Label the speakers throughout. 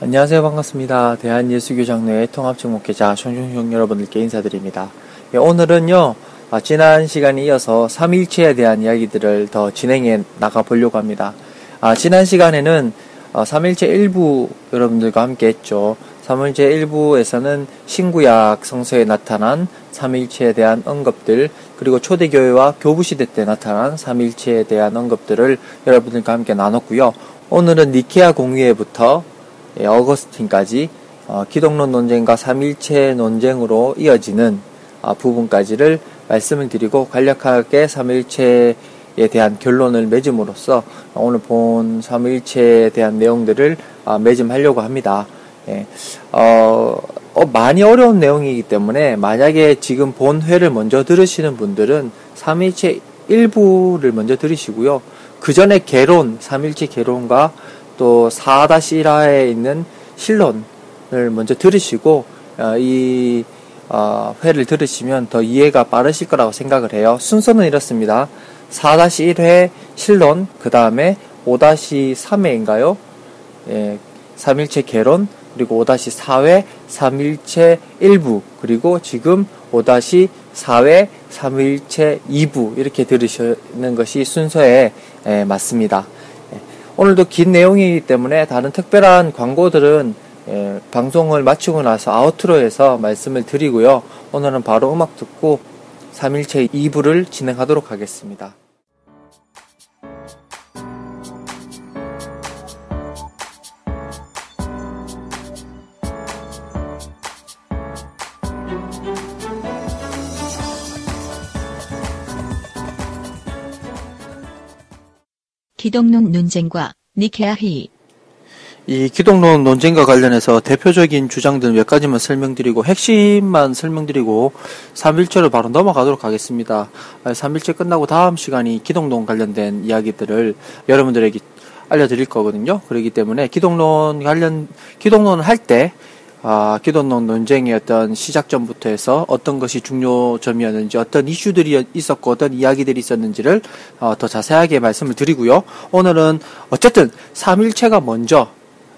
Speaker 1: 안녕하세요. 반갑습니다. 대한예수교 장로회 통합적 목회자 총총총 여러분들께 인사드립니다. 예, 오늘은요, 아, 지난 시간에 이어서 삼일체에 대한 이야기들을 더 진행해 나가 보려고 합니다. 아, 지난 시간에는 어, 삼일체 일부 여러분들과 함께 했죠. 삼일체 일부에서는 신구약 성서에 나타난 삼일체에 대한 언급들, 그리고 초대교회와 교부시대 때 나타난 삼일체에 대한 언급들을 여러분들과 함께 나눴고요. 오늘은 니케아 공의회부터 예, 어거스틴까지 어, 기독론 논쟁과 삼일체 논쟁으로 이어지는 어, 부분까지를 말씀을 드리고 간략하게 삼일체에 대한 결론을 맺음으로써 오늘 본 삼일체에 대한 내용들을 어, 맺음하려고 합니다. 예, 어, 어, 많이 어려운 내용이기 때문에 만약에 지금 본 회를 먼저 들으시는 분들은 삼일체 일부를 먼저 들으시고요. 그 전에 개론, 삼일체 개론과 또 4-1화에 있는 실론을 먼저 들으시고 어, 이 어, 회를 들으시면 더 이해가 빠르실 거라고 생각을 해요. 순서는 이렇습니다. 4-1회 실론, 그 다음에 5-3회인가요? 예, 3일체 개론, 그리고 5-4회 3일체 1부, 그리고 지금 5-4회 3일체 2부 이렇게 들으시는 것이 순서에 예, 맞습니다. 오늘도 긴 내용이기 때문에 다른 특별한 광고들은 예, 방송을 마치고 나서 아우트로에서 말씀을 드리고요. 오늘은 바로 음악 듣고 3일체 2부를 진행하도록 하겠습니다.
Speaker 2: 기독론 논쟁과 니케아 회의
Speaker 1: 이 기독론 논쟁과 관련해서 대표적인 주장들 몇 가지만 설명드리고 핵심만 설명드리고 3일째로 바로 넘어가도록 하겠습니다. 3일째 끝나고 다음 시간이 기독론 관련된 이야기들을 여러분들에게 알려드릴 거거든요. 그렇기 때문에 기독론 관련 기독론을 할때 아, 기도론 어떤 시작점부터 해서 어떤 것이 중요점이었는지 어떤 이슈들이 있었고 어떤 이야기들이 있었는지를 어, 더 자세하게 말씀을 드리고요. 오늘은 어쨌든 3일체가 먼저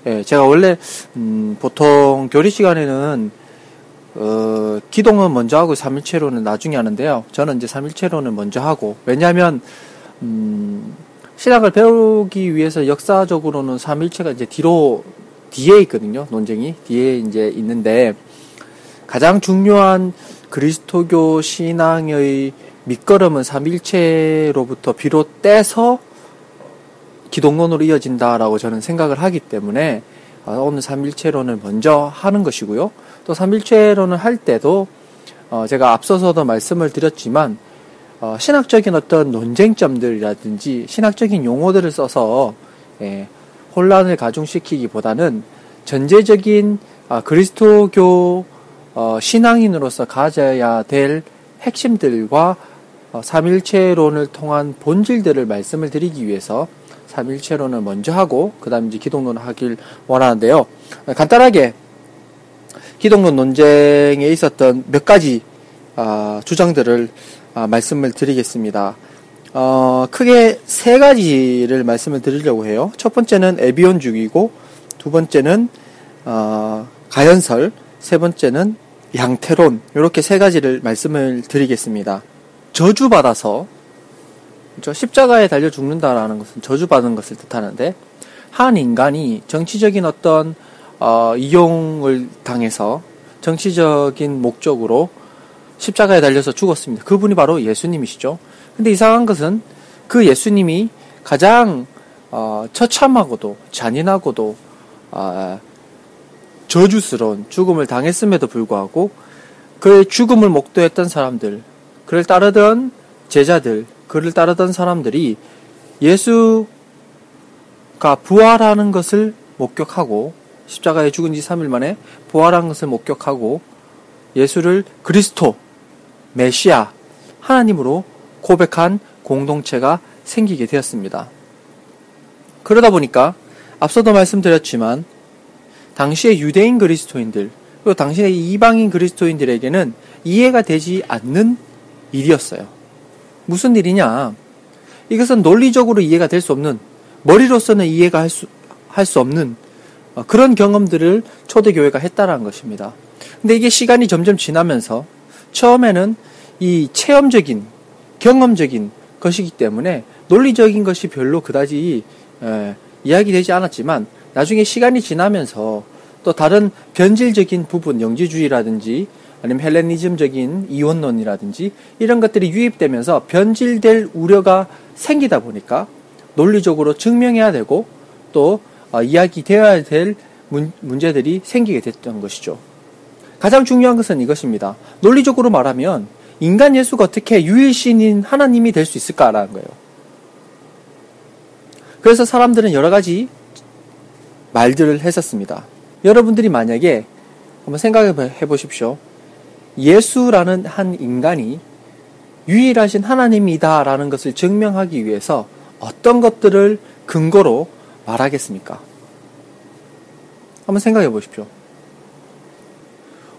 Speaker 1: 예, 제가 원래 음, 보통 교리 시간에는 어, 기동은 먼저 하고 3일체로는 나중에 하는데요. 저는 이제 3일체로는 먼저 하고 왜냐하면 음, 신학을 배우기 위해서 역사적으로는 3일체가 이제 뒤로 뒤에 있거든요. 논쟁이 뒤에 이제 있는데 가장 중요한 그리스도교 신앙의 밑거름은 삼일체로부터 비롯돼서 기독론으로 이어진다라고 저는 생각을 하기 때문에 아, 오늘 삼일체론을 먼저 하는 것이고요. 또 삼일체론을 할 때도 어, 제가 앞서서도 말씀을 드렸지만 어, 신학적인 어떤 논쟁점들이라든지 신학적인 용어들을 써서 예, 혼란을 가중시키기보다는 전제적인 아, 그리스도교 어, 신앙인으로서 가져야 될 핵심들과 어, 삼일체론을 통한 본질들을 말씀을 드리기 위해서 삼일체론을 먼저 하고 그 다음 이제 기독론을 하길 원하는데요. 간단하게 기독론 논쟁에 있었던 몇 가지 아, 주장들을 아, 말씀을 드리겠습니다. 어, 크게 세 가지를 말씀을 드리려고 해요. 첫 번째는 에비온주의고, 두 번째는 어, 가연설, 세 번째는 양태론 이렇게 세 가지를 말씀을 드리겠습니다. 저주 받아서 저 십자가에 달려 죽는다라는 것은 저주 받은 것을 뜻하는데 한 인간이 정치적인 어떤 어, 이용을 당해서 정치적인 목적으로 십자가에 달려서 죽었습니다. 그분이 바로 예수님이시죠. 근데 이상한 것은 그 예수님이 가장 어, 처참하고도 잔인하고도 어, 저주스러운 죽음을 당했음에도 불구하고 그의 죽음을 목도했던 사람들, 그를 따르던 제자들, 그를 따르던 사람들이 예수가 부활하는 것을 목격하고 십자가에 죽은 지 3일 만에 부활한 것을 목격하고 예수를 그리스도, 메시아, 하나님으로 고백한 공동체가 생기게 되었습니다. 그러다 보니까 앞서도 말씀드렸지만 당시의 유대인 그리스도인들 그리고 당시의 이방인 그리스도인들에게는 이해가 되지 않는 일이었어요. 무슨 일이냐? 이것은 논리적으로 이해가 될 수 없는 머리로서는 이해가 할 수 할 수 없는 어, 그런 경험들을 초대교회가 했다라는 것입니다. 근데 이게 시간이 점점 지나면서 처음에는 이 체험적인 경험적인 것이기 때문에 논리적인 것이 별로 그다지 에, 이야기되지 않았지만 나중에 시간이 지나면서 또 다른 변질적인 부분 영지주의라든지 아니면 헬레니즘적인 이원론이라든지 이런 것들이 유입되면서 변질될 우려가 생기다 보니까 논리적으로 증명해야 되고 또 어, 이야기되어야 될 문, 문제들이 생기게 됐던 것이죠. 가장 중요한 것은 이것입니다. 논리적으로 말하면 인간 예수가 어떻게 유일신인 하나님이 될 수 있을까라는 거예요. 그래서 사람들은 여러 가지 말들을 했었습니다. 여러분들이 만약에 한번 생각해 보십시오. 예수라는 한 인간이 유일하신 하나님이다라는 것을 증명하기 위해서 어떤 것들을 근거로 말하겠습니까? 한번 생각해 보십시오.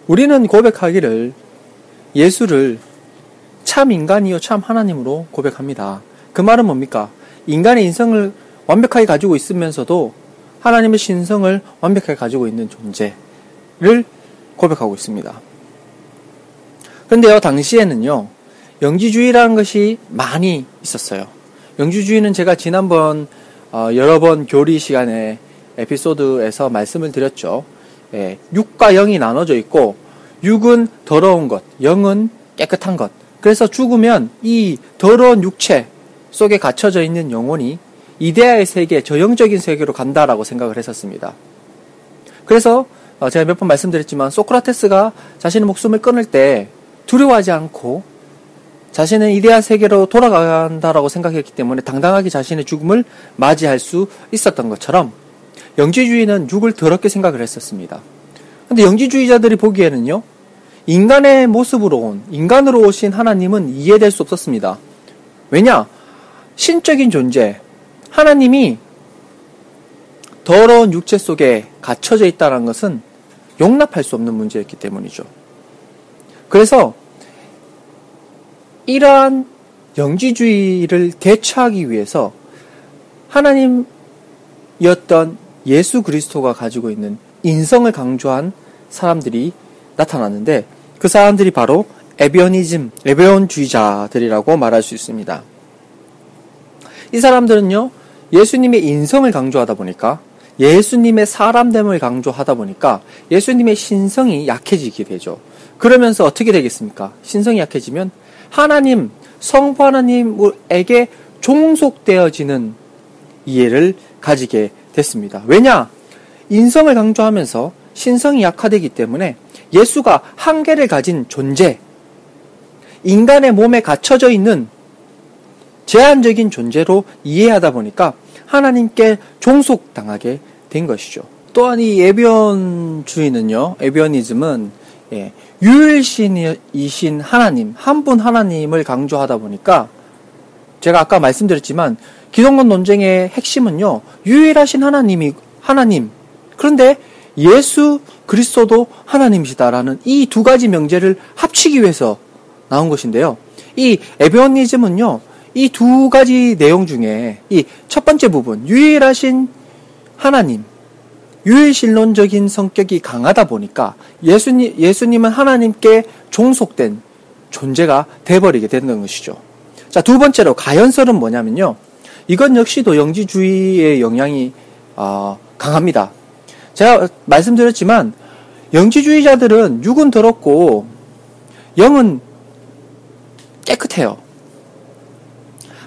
Speaker 1: 우리는 고백하기를 예수를 참 인간이요 참 하나님으로 고백합니다. 그 말은 뭡니까? 인간의 인성을 완벽하게 가지고 있으면서도 하나님의 신성을 완벽하게 가지고 있는 존재를 고백하고 있습니다. 그런데요, 당시에는요, 영지주의라는 것이 많이 있었어요. 영지주의는 제가 지난번 어, 여러 번 교리 시간에 에피소드에서 말씀을 드렸죠. 예, 6과 0이 나눠져 있고 6은 더러운 것, 0은 깨끗한 것. 그래서 죽으면 이 더러운 육체 속에 갇혀져 있는 영혼이 이데아의 세계, 저영적인 세계로 간다라고 생각을 했었습니다. 그래서 어, 제가 몇 번 말씀드렸지만 소크라테스가 자신의 목숨을 끊을 때 두려워하지 않고 자신은 이데아 세계로 돌아간다라고 생각했기 때문에 당당하게 자신의 죽음을 맞이할 수 있었던 것처럼 영지주의는 육을 더럽게 생각을 했었습니다. 근데 영지주의자들이 보기에는요, 인간의 모습으로 온, 인간으로 오신 하나님은 이해될 수 없었습니다. 왜냐? 신적인 존재, 하나님이 더러운 육체 속에 갇혀져 있다는 것은 용납할 수 없는 문제였기 때문이죠. 그래서 이러한 영지주의를 대처하기 위해서 하나님이었던 예수 그리스도가 가지고 있는 인성을 강조한 사람들이 나타났는데 그 사람들이 바로 에비오니즘, 에비온주의자들이라고 말할 수 있습니다. 이 사람들은요, 예수님의 인성을 강조하다 보니까 예수님의 사람됨을 강조하다 보니까 예수님의 신성이 약해지게 되죠. 그러면서 어떻게 되겠습니까? 신성이 약해지면 하나님, 성부 하나님에게 종속되어지는 이해를 가지게 됐습니다. 왜냐? 인성을 강조하면서 신성이 약화되기 때문에 예수가 한계를 가진 존재, 인간의 몸에 갇혀져 있는 제한적인 존재로 이해하다 보니까 하나님께 종속당하게 된 것이죠. 또한 이 에비언주의는요, 에비언이즘은 예, 유일신이신 하나님, 한 분 하나님을 강조하다 보니까 제가 아까 말씀드렸지만 기독론 논쟁의 핵심은요, 유일하신 하나님이 하나님. 그런데 예수 그리스도도 하나님이시다라는 이 두 가지 명제를 합치기 위해서 나온 것인데요. 이 에비언니즘은요, 이 두 가지 내용 중에 이 첫 번째 부분, 유일하신 하나님, 유일신론적인 성격이 강하다 보니까 예수님, 예수님은 하나님께 종속된 존재가 돼버리게 되는 것이죠. 자, 두 번째로 가연설은 뭐냐면요. 이건 역시도 영지주의의 영향이 어, 강합니다. 제가 말씀드렸지만 영지주의자들은 육은 더럽고 영은 깨끗해요.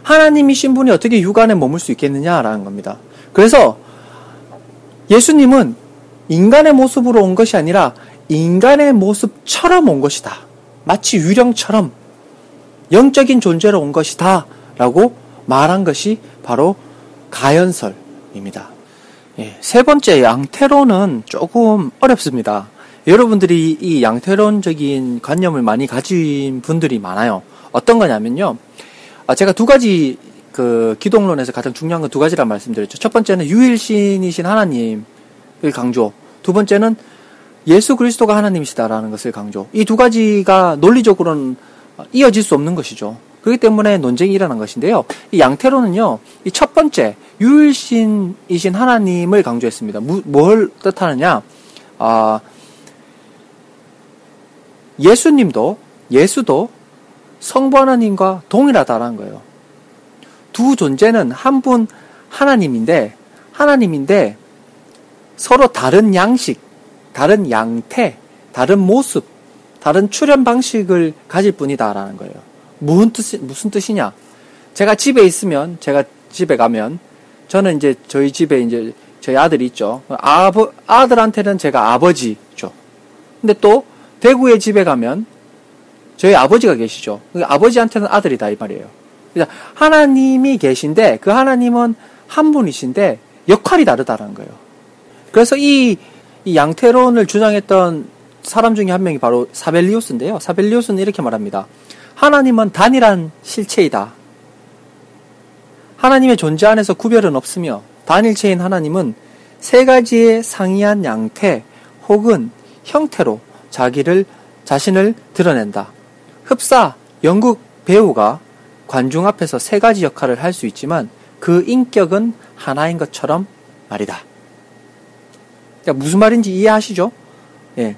Speaker 1: 하나님이 신 분이 어떻게 육 안에 머물 수 있겠느냐라는 겁니다. 그래서 예수님은 인간의 모습으로 온 것이 아니라 인간의 모습처럼 온 것이다. 마치 유령처럼 영적인 존재로 온 것이다. 라고 말한 것이 바로 가연설입니다. 예, 세 번째 양태론은 조금 어렵습니다. 여러분들이 이 양태론적인 관념을 많이 가진 분들이 많아요. 어떤 거냐면요. 아, 제가 두 가지 그 기독론에서 가장 중요한 건 두 가지란 말씀드렸죠. 첫 번째는 유일신이신 하나님을 강조. 두 번째는 예수 그리스도가 하나님이시다라는 것을 강조. 이 두 가지가 논리적으로는 이어질 수 없는 것이죠. 그렇기 때문에 논쟁이 일어난 것인데요. 이 양태론은요, 이 첫 번째, 유일신이신 하나님을 강조했습니다. 무, 뭘 뜻하느냐? 아, 예수님도 예수도 성부 하나님과 동일하다라는 거예요. 두 존재는 한 분 하나님인데 하나님인데 서로 다른 양식, 다른 양태, 다른 모습, 다른 출현 방식을 가질 뿐이다라는 거예요. 무슨 뜻 무슨 뜻이냐? 제가 집에 있으면 제가 집에 가면 저는 이제 저희 집에 이제 저희 아들이 있죠. 아버 아들한테는 제가 아버지죠. 근데 또 대구의 집에 가면 저희 아버지가 계시죠. 아버지한테는 아들이다 이 말이에요. 그러니까 하나님이 계신데 그 하나님은 한 분이신데 역할이 다르다는 거예요. 그래서 이, 이 양태론을 주장했던 사람 중에 한 명이 바로 사벨리우스인데요. 사벨리우스는 이렇게 말합니다. 하나님은 단일한 실체이다. 하나님의 존재 안에서 구별은 없으며 단일체인 하나님은 세 가지의 상이한 양태 혹은 형태로 자기를 자신을 드러낸다. 흡사 연극 배우가 관중 앞에서 세 가지 역할을 할 수 있지만 그 인격은 하나인 것처럼 말이다. 무슨 말인지 이해하시죠? 예.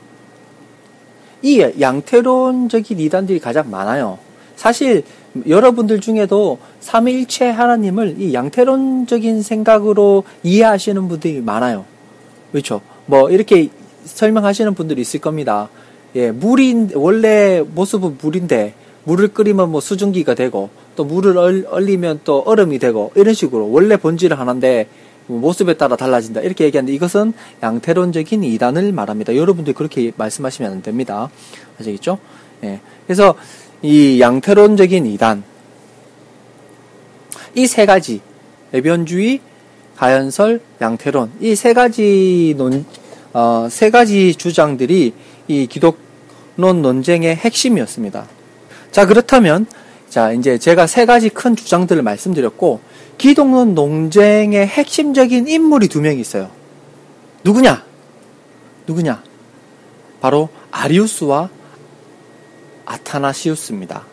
Speaker 1: 이 양태론적인 이단들이 가장 많아요. 사실 여러분들 중에도 삼위일체 하나님을 이 양태론적인 생각으로 이해하시는 분들이 많아요. 그렇죠? 뭐 이렇게 설명하시는 분들이 있을 겁니다. 예, 물인 원래 모습은 물인데 물을 끓이면 뭐 수증기가 되고 또 물을 얼리면 또 얼음이 되고 이런 식으로 원래 본질은 하나인데 모습에 따라 달라진다 이렇게 얘기하는데 이것은 양태론적인 이단을 말합니다. 여러분들이 그렇게 말씀하시면 안 됩니다. 아시겠죠? 예. 그래서 이 양태론적인 이단 이 세 가지 내변주의, 가연설, 양태론 이 세 가지 논, 어, 세 가지 주장들이 이 기독론 논쟁의 핵심이었습니다. 자 그렇다면 자 이제 제가 세 가지 큰 주장들을 말씀드렸고 기독론 논쟁의 핵심적인 인물이 두명 있어요. 누구냐? 누구냐? 바로 아리우스와 아타나시우스입니다.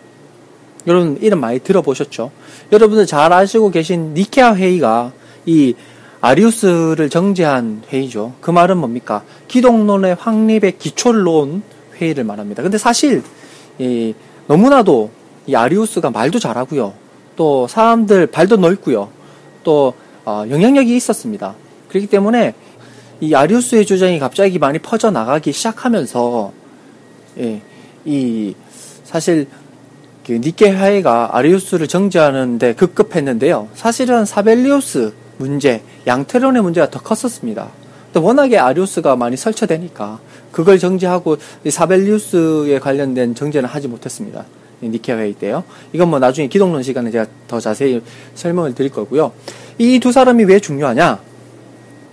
Speaker 1: 여러분 이름 많이 들어보셨죠? 여러분들 잘 아시고 계신 니케아 회의가 이 아리우스를 정죄한 회의죠. 그 말은 뭡니까? 기독론의 확립의 기초를 놓은 회의를 말합니다. 근데 사실 이 너무나도 이 아리우스가 말도 잘하고요. 또 사람들 발도 넓고요. 또 어, 영향력이 있었습니다. 그렇기 때문에 이 아리우스의 주장이 갑자기 많이 퍼져 나가기 시작하면서 예, 이 사실 그 니케 화해가 아리우스를 정지하는데 급급했는데요. 사실은 사벨리우스 문제, 양태론의 문제가 더 컸었습니다. 또 워낙에 아리우스가 많이 설쳐되니까 그걸 정지하고 사벨리우스에 관련된 정제는 하지 못했습니다. 니케 회의 때요. 이건 뭐 나중에 기독론 시간에 제가 더 자세히 설명을 드릴 거고요. 이 두 사람이 왜 중요하냐?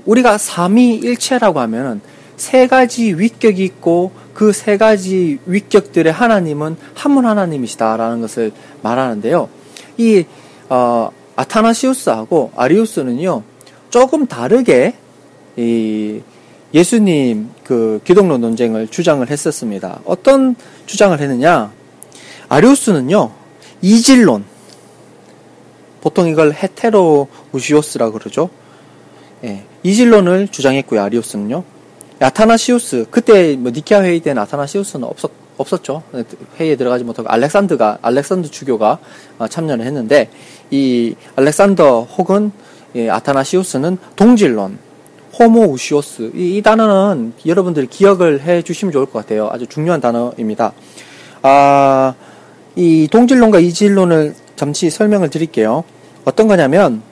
Speaker 1: 우리가 삼위일체라고 하면 세 가지 위격이 있고 그 세 가지 위격들의 하나님은 한 분 하나님이시다라는 것을 말하는데요. 이 어, 아타나시우스하고 아리우스는요 조금 다르게 이 예수님 그 기독론 논쟁을 주장을 했었습니다. 어떤 주장을 했느냐? 아리우스는요, 이질론. 보통 이걸 헤테로우시오스라 그러죠. 예, 이질론을 주장했고요, 아리우스는요. 아타나시우스, 그때 뭐 니케아 회의 때 아타나시우스는 없었, 없었죠. 회의에 들어가지 못하고 알렉산드가, 알렉산드 주교가 어, 참여를 했는데, 이 알렉산더 혹은 아타나시우스는 동질론, 호모 우시오스. 이, 이 단어는 여러분들이 기억을 해 주시면 좋을 것 같아요. 아주 중요한 단어입니다. 아, 이 동질론과 이질론을 잠시 설명을 드릴게요. 어떤 거냐면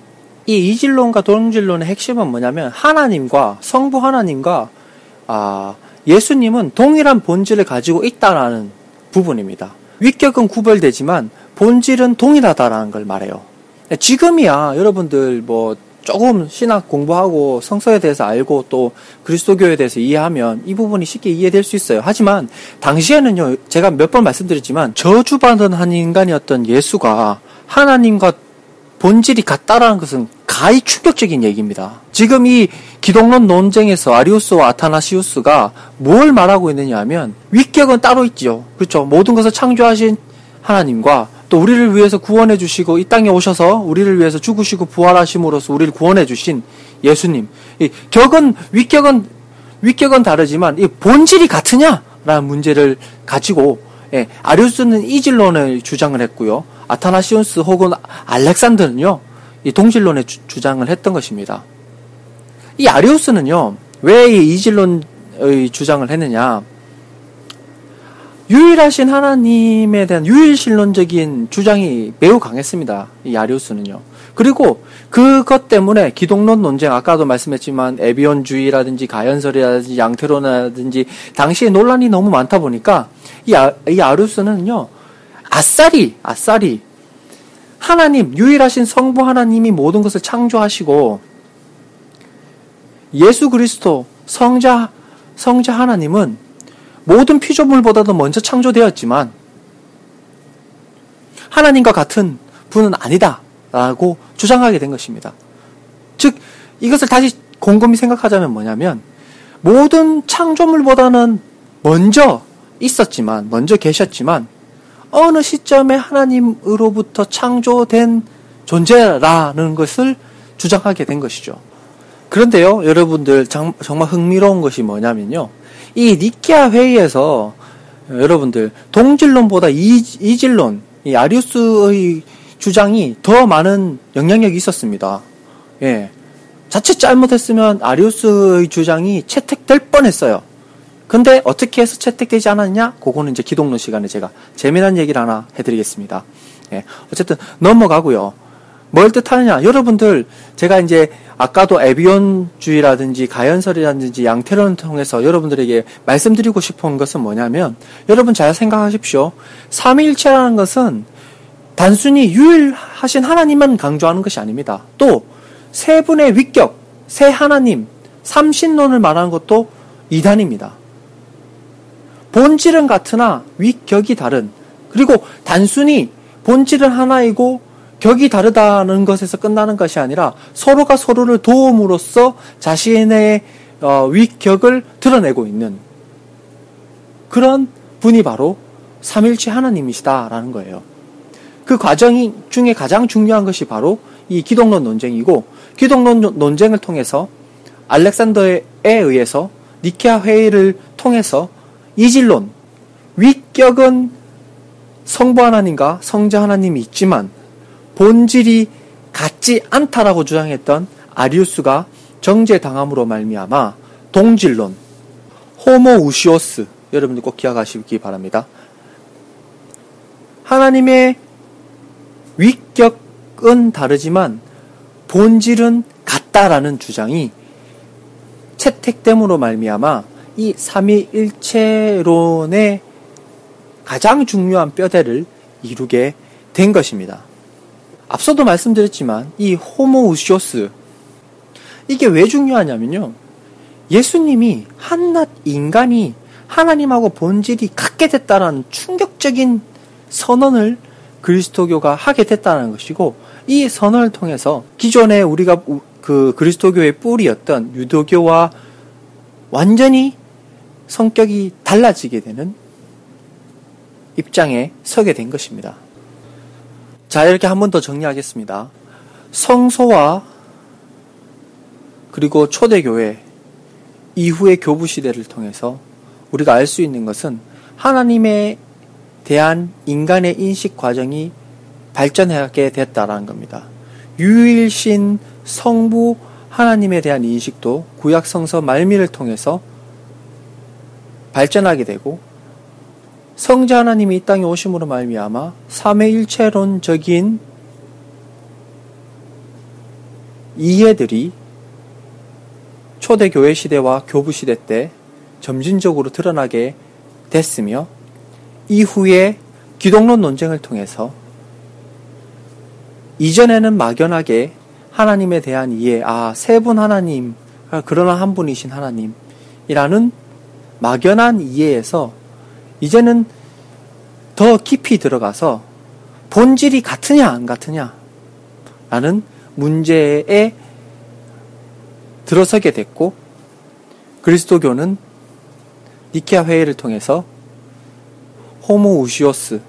Speaker 1: 이 이질론과 동질론의 핵심은 뭐냐면 하나님과 성부 하나님과 아, 예수님은 동일한 본질을 가지고 있다라는 부분입니다. 위격은 구별되지만 본질은 동일하다라는 걸 말해요. 지금이야 여러분들 뭐 조금 신학 공부하고 성서에 대해서 알고 또 그리스도교에 대해서 이해하면 이 부분이 쉽게 이해될 수 있어요. 하지만 당시에는요, 제가 몇 번 말씀드렸지만 저주받은 한 인간이었던 예수가 하나님과 본질이 같다라는 것은 가히 충격적인 얘기입니다. 지금 이 기독론 논쟁에서 아리우스와 아타나시우스가 뭘 말하고 있느냐 하면 위격은 따로 있죠. 그렇죠. 모든 것을 창조하신 하나님과 또 우리를 위해서 구원해 주시고 이 땅에 오셔서 우리를 위해서 죽으시고 부활하심으로써 우리를 구원해 주신 예수님. 이 격은 위격은 위격은 다르지만 이 본질이 같으냐라는 문제를 가지고 예, 아리우스는 이질론을 주장을 했고요. 아타나시온스 혹은 알렉산더는요. 이 동질론의 주, 장을 했던 것입니다. 이 아리우스는요. 왜 이 이질론의 주장을 했느냐? 유일하신 하나님에 대한 유일신론적인 주장이 매우 강했습니다. 이 아리우스는요. 그리고 그것 때문에 기독론 논쟁, 아까도 말씀했지만 에비온주의라든지 가연설이라든지 양테론이라든지 당시에 논란이 너무 많다 보니까 이, 아, 이 아리우스는요. 아싸리, 아싸리. 하나님, 유일하신 성부 하나님이 모든 것을 창조하시고 예수 그리스도 성자, 성자 하나님은 모든 피조물보다도 먼저 창조되었지만 하나님과 같은 분은 아니다 라고 주장하게 된 것입니다. 즉 이것을 다시 곰곰이 생각하자면 뭐냐면 모든 창조물보다는 먼저 있었지만 먼저 계셨지만 어느 시점에 하나님으로부터 창조된 존재라는 것을 주장하게 된 것이죠. 그런데요, 여러분들 정말 흥미로운 것이 뭐냐면요. 이 니케아 회의에서 여러분들 동질론보다 이, 이질론, 이 아리우스의 주장이 더 많은 영향력이 있었습니다. 예. 자칫 잘못했으면 아리우스의 주장이 채택될 뻔했어요. 근데 어떻게 해서 채택되지 않았냐? 그거는 이제 기독론 시간에 제가 재미난 얘기를 하나 해드리겠습니다. 예. 어쨌든 넘어가고요. 뭘 뜻하느냐? 여러분들 제가 이제 아까도 에비온주의라든지 가연설이라든지 양태론을 통해서 여러분들에게 말씀드리고 싶은 것은 뭐냐면 여러분 잘 생각하십시오. 삼위일체라는 것은 단순히 유일하신 하나님만 강조하는 것이 아닙니다. 또 세 분의 위격, 세 하나님, 삼신론을 말하는 것도 이단입니다. 본질은 같으나 위격이 다른 그리고 단순히 본질은 하나이고 격이 다르다는 것에서 끝나는 것이 아니라 서로가 서로를 도움으로써 자신의 어, 위격을 드러내고 있는 그런 분이 바로 삼일체 하나님이시다라는 거예요. 그 과정 중에 가장 중요한 것이 바로 이 기독론 논쟁이고 기독론 논쟁을 통해서 알렉산더에 의해서 니케아 회의를 통해서 이질론 위격은 성부 하나님과 성자 하나님이 있지만 본질이 같지 않다라고 주장했던 아리우스가 정제당함으로 말미암아 동질론 호모 우시오스 여러분들 꼭 기억하시기 바랍니다. 하나님의 위격은 다르지만 본질은 같다라는 주장이 채택됨으로 말미암아 이 삼위일체론의 가장 중요한 뼈대를 이루게 된 것입니다. 앞서도 말씀드렸지만 이 호모우시오스 이게 왜 중요하냐면요. 예수님이 한낱 인간이 하나님하고 본질이 같게 됐다는 충격적인 선언을 그리스도교가 하게 됐다는 것이고 이 선언을 통해서 기존에 우리가 그 그리스도교의 뿌리였던 유도교와 완전히 성격이 달라지게 되는 입장에 서게 된 것입니다. 자, 이렇게 한 번 더 정리하겠습니다. 성소와 그리고 초대교회 이후의 교부 시대를 통해서 우리가 알 수 있는 것은 하나님에 대한 인간의 인식 과정이 발전하게 됐다라는 겁니다. 유일신 성부 하나님에 대한 인식도 구약 성서 말미를 통해서 발전하게 되고 성자 하나님이 이 땅에 오심으로 말미암아 삼위일체론적인 이해들이 초대 교회 시대와 교부 시대 때 점진적으로 드러나게 됐으며 이후에 기독론 논쟁을 통해서 이전에는 막연하게 하나님에 대한 이해, 아, 세 분 하나님, 그러나 한 분이신 하나님이라는 막연한 이해에서 이제는 더 깊이 들어가서 본질이 같으냐 안 같으냐 라는 문제에 들어서게 됐고 그리스도교는 니케아 회의를 통해서 호모 우시오스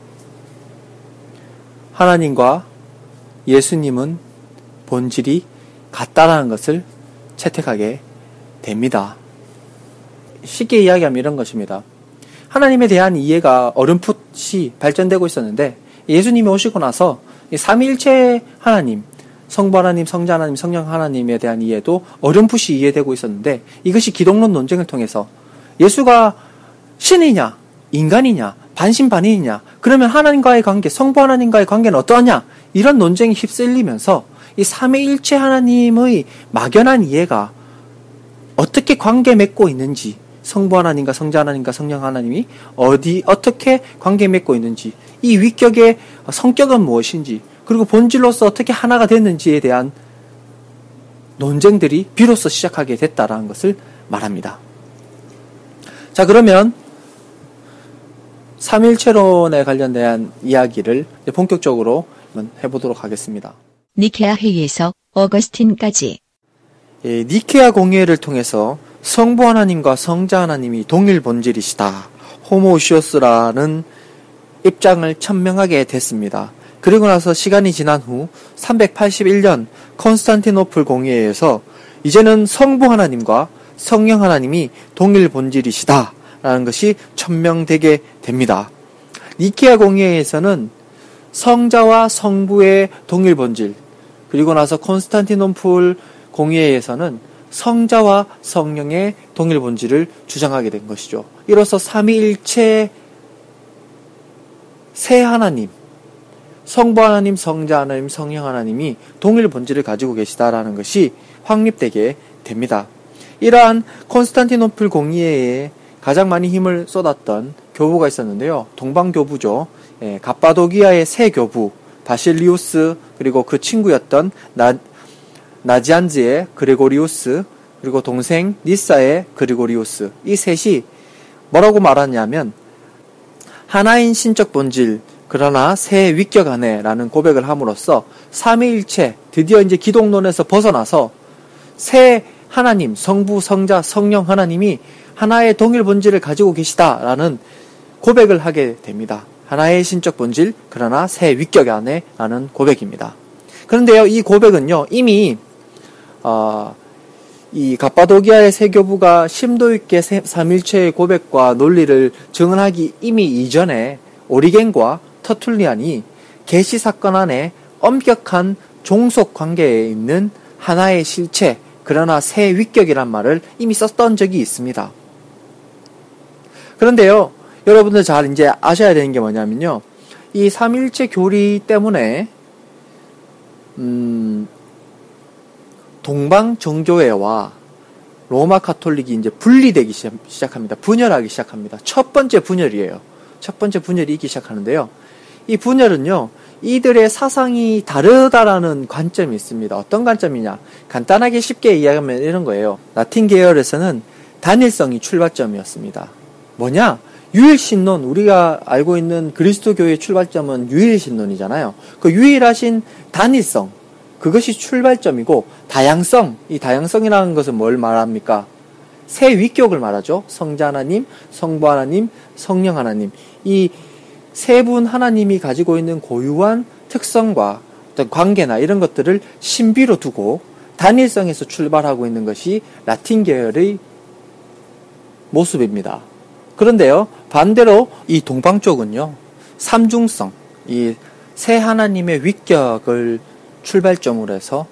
Speaker 1: 하나님과 예수님은 본질이 같다라는 것을 채택하게 됩니다. 쉽게 이야기하면 이런 것입니다. 하나님에 대한 이해가 어렴풋이 발전되고 있었는데 예수님이 오시고 나서 삼위일체 하나님, 성부 하나님, 성자 하나님, 성령 하나님에 대한 이해도 어렴풋이 이해되고 있었는데 이것이 기독론 논쟁을 통해서 예수가 신이냐, 인간이냐, 반신반인이냐, 그러면 하나님과의 관계, 성부 하나님과의 관계는 어떠하냐, 이런 논쟁이 휩쓸리면서 이 삼위일체 하나님의 막연한 이해가 어떻게 관계 맺고 있는지, 성부 하나님과 성자 하나님과 성령 하나님이 어디 어떻게 관계 맺고 있는지 이 위격의 성격은 무엇인지 그리고 본질로서 어떻게 하나가 됐는지에 대한 논쟁들이 비로소 시작하게 됐다라는 것을 말합니다. 자 그러면 삼일체론에 관련된 이야기를 본격적으로 해보도록 하겠습니다.
Speaker 2: 니케아 회의에서 어거스틴까지
Speaker 1: 예, 니케아 공회를 통해서 성부 하나님과 성자 하나님이 동일 본질이시다. 호모시오스라는 입장을 천명하게 됐습니다. 그리고 나서 시간이 지난 후 381년 컨스탄티노플 공회에서 이제는 성부 하나님과 성령 하나님이 동일 본질이시다. 라는 것이 천명되게 됩니다. 니케아 공회에서는 성자와 성부의 동일 본질, 그리고 나서 콘스탄티노플 공회에서는 성자와 성령의 동일 본질을 주장하게 된 것이죠. 이로써 삼위일체 세 하나님, 성부 하나님, 성자 하나님, 성령 하나님이 동일 본질을 가지고 계시다라는 것이 확립되게 됩니다. 이러한 콘스탄티노플 공의회에 가장 많이 힘을 쏟았던 교부가 있었는데요. 동방교부죠. 예, 갑바도기아의 새 교부 바실리우스 그리고 그 친구였던 나, 나지안즈의 그레고리우스 그리고 동생 니사의 그리고리우스 이 셋이 뭐라고 말하냐면 하나인 신적 본질 그러나 새 위격 안에라는 고백을 함으로써 삼위일체 드디어 이제 기독론에서 벗어나서 새 하나님 성부 성자 성령 하나님이 하나의 동일 본질을 가지고 계시다라는 고백을 하게 됩니다. 하나의 신적 본질 그러나 새 위격 안에 라는 고백입니다. 그런데요 이 고백은요 이미 어, 이 갑바도기아의 세교부가 심도 있게 삼일체의 고백과 논리를 증언하기 이미 이전에 오리겐과 터툴리안이 계시 사건 안에 엄격한 종속 관계에 있는 하나의 실체 그러나 새 위격이란 말을 이미 썼던 적이 있습니다. 그런데요, 여러분들 잘 이제 아셔야 되는 게 뭐냐면요. 이 삼일체 교리 때문에 음, 동방 정교회와 로마 카톨릭이 이제 분리되기 시작합니다. 분열하기 시작합니다. 첫 번째 분열이에요. 첫 번째 분열이 있기 시작하는데요. 이 분열은요, 이들의 사상이 다르다라는 관점이 있습니다. 어떤 관점이냐? 간단하게 쉽게 이야기하면 이런 거예요. 라틴 계열에서는 단일성이 출발점이었습니다. 뭐냐? 유일신론, 우리가 알고 있는 그리스도교의 출발점은 유일신론이잖아요. 그 유일하신 단일성, 그것이 출발점이고 다양성, 이 다양성이라는 것은 뭘 말합니까? 새 위격을 말하죠. 성자 하나님, 성부 하나님, 성령 하나님. 이 세 분 하나님이 가지고 있는 고유한 특성과 어떤 관계나 이런 것들을 신비로 두고 단일성에서 출발하고 있는 것이 라틴 계열의 모습입니다. 그런데요, 반대로 이 동방 쪽은요, 삼중성, 이세 하나님의 위격을 출발점으로 해서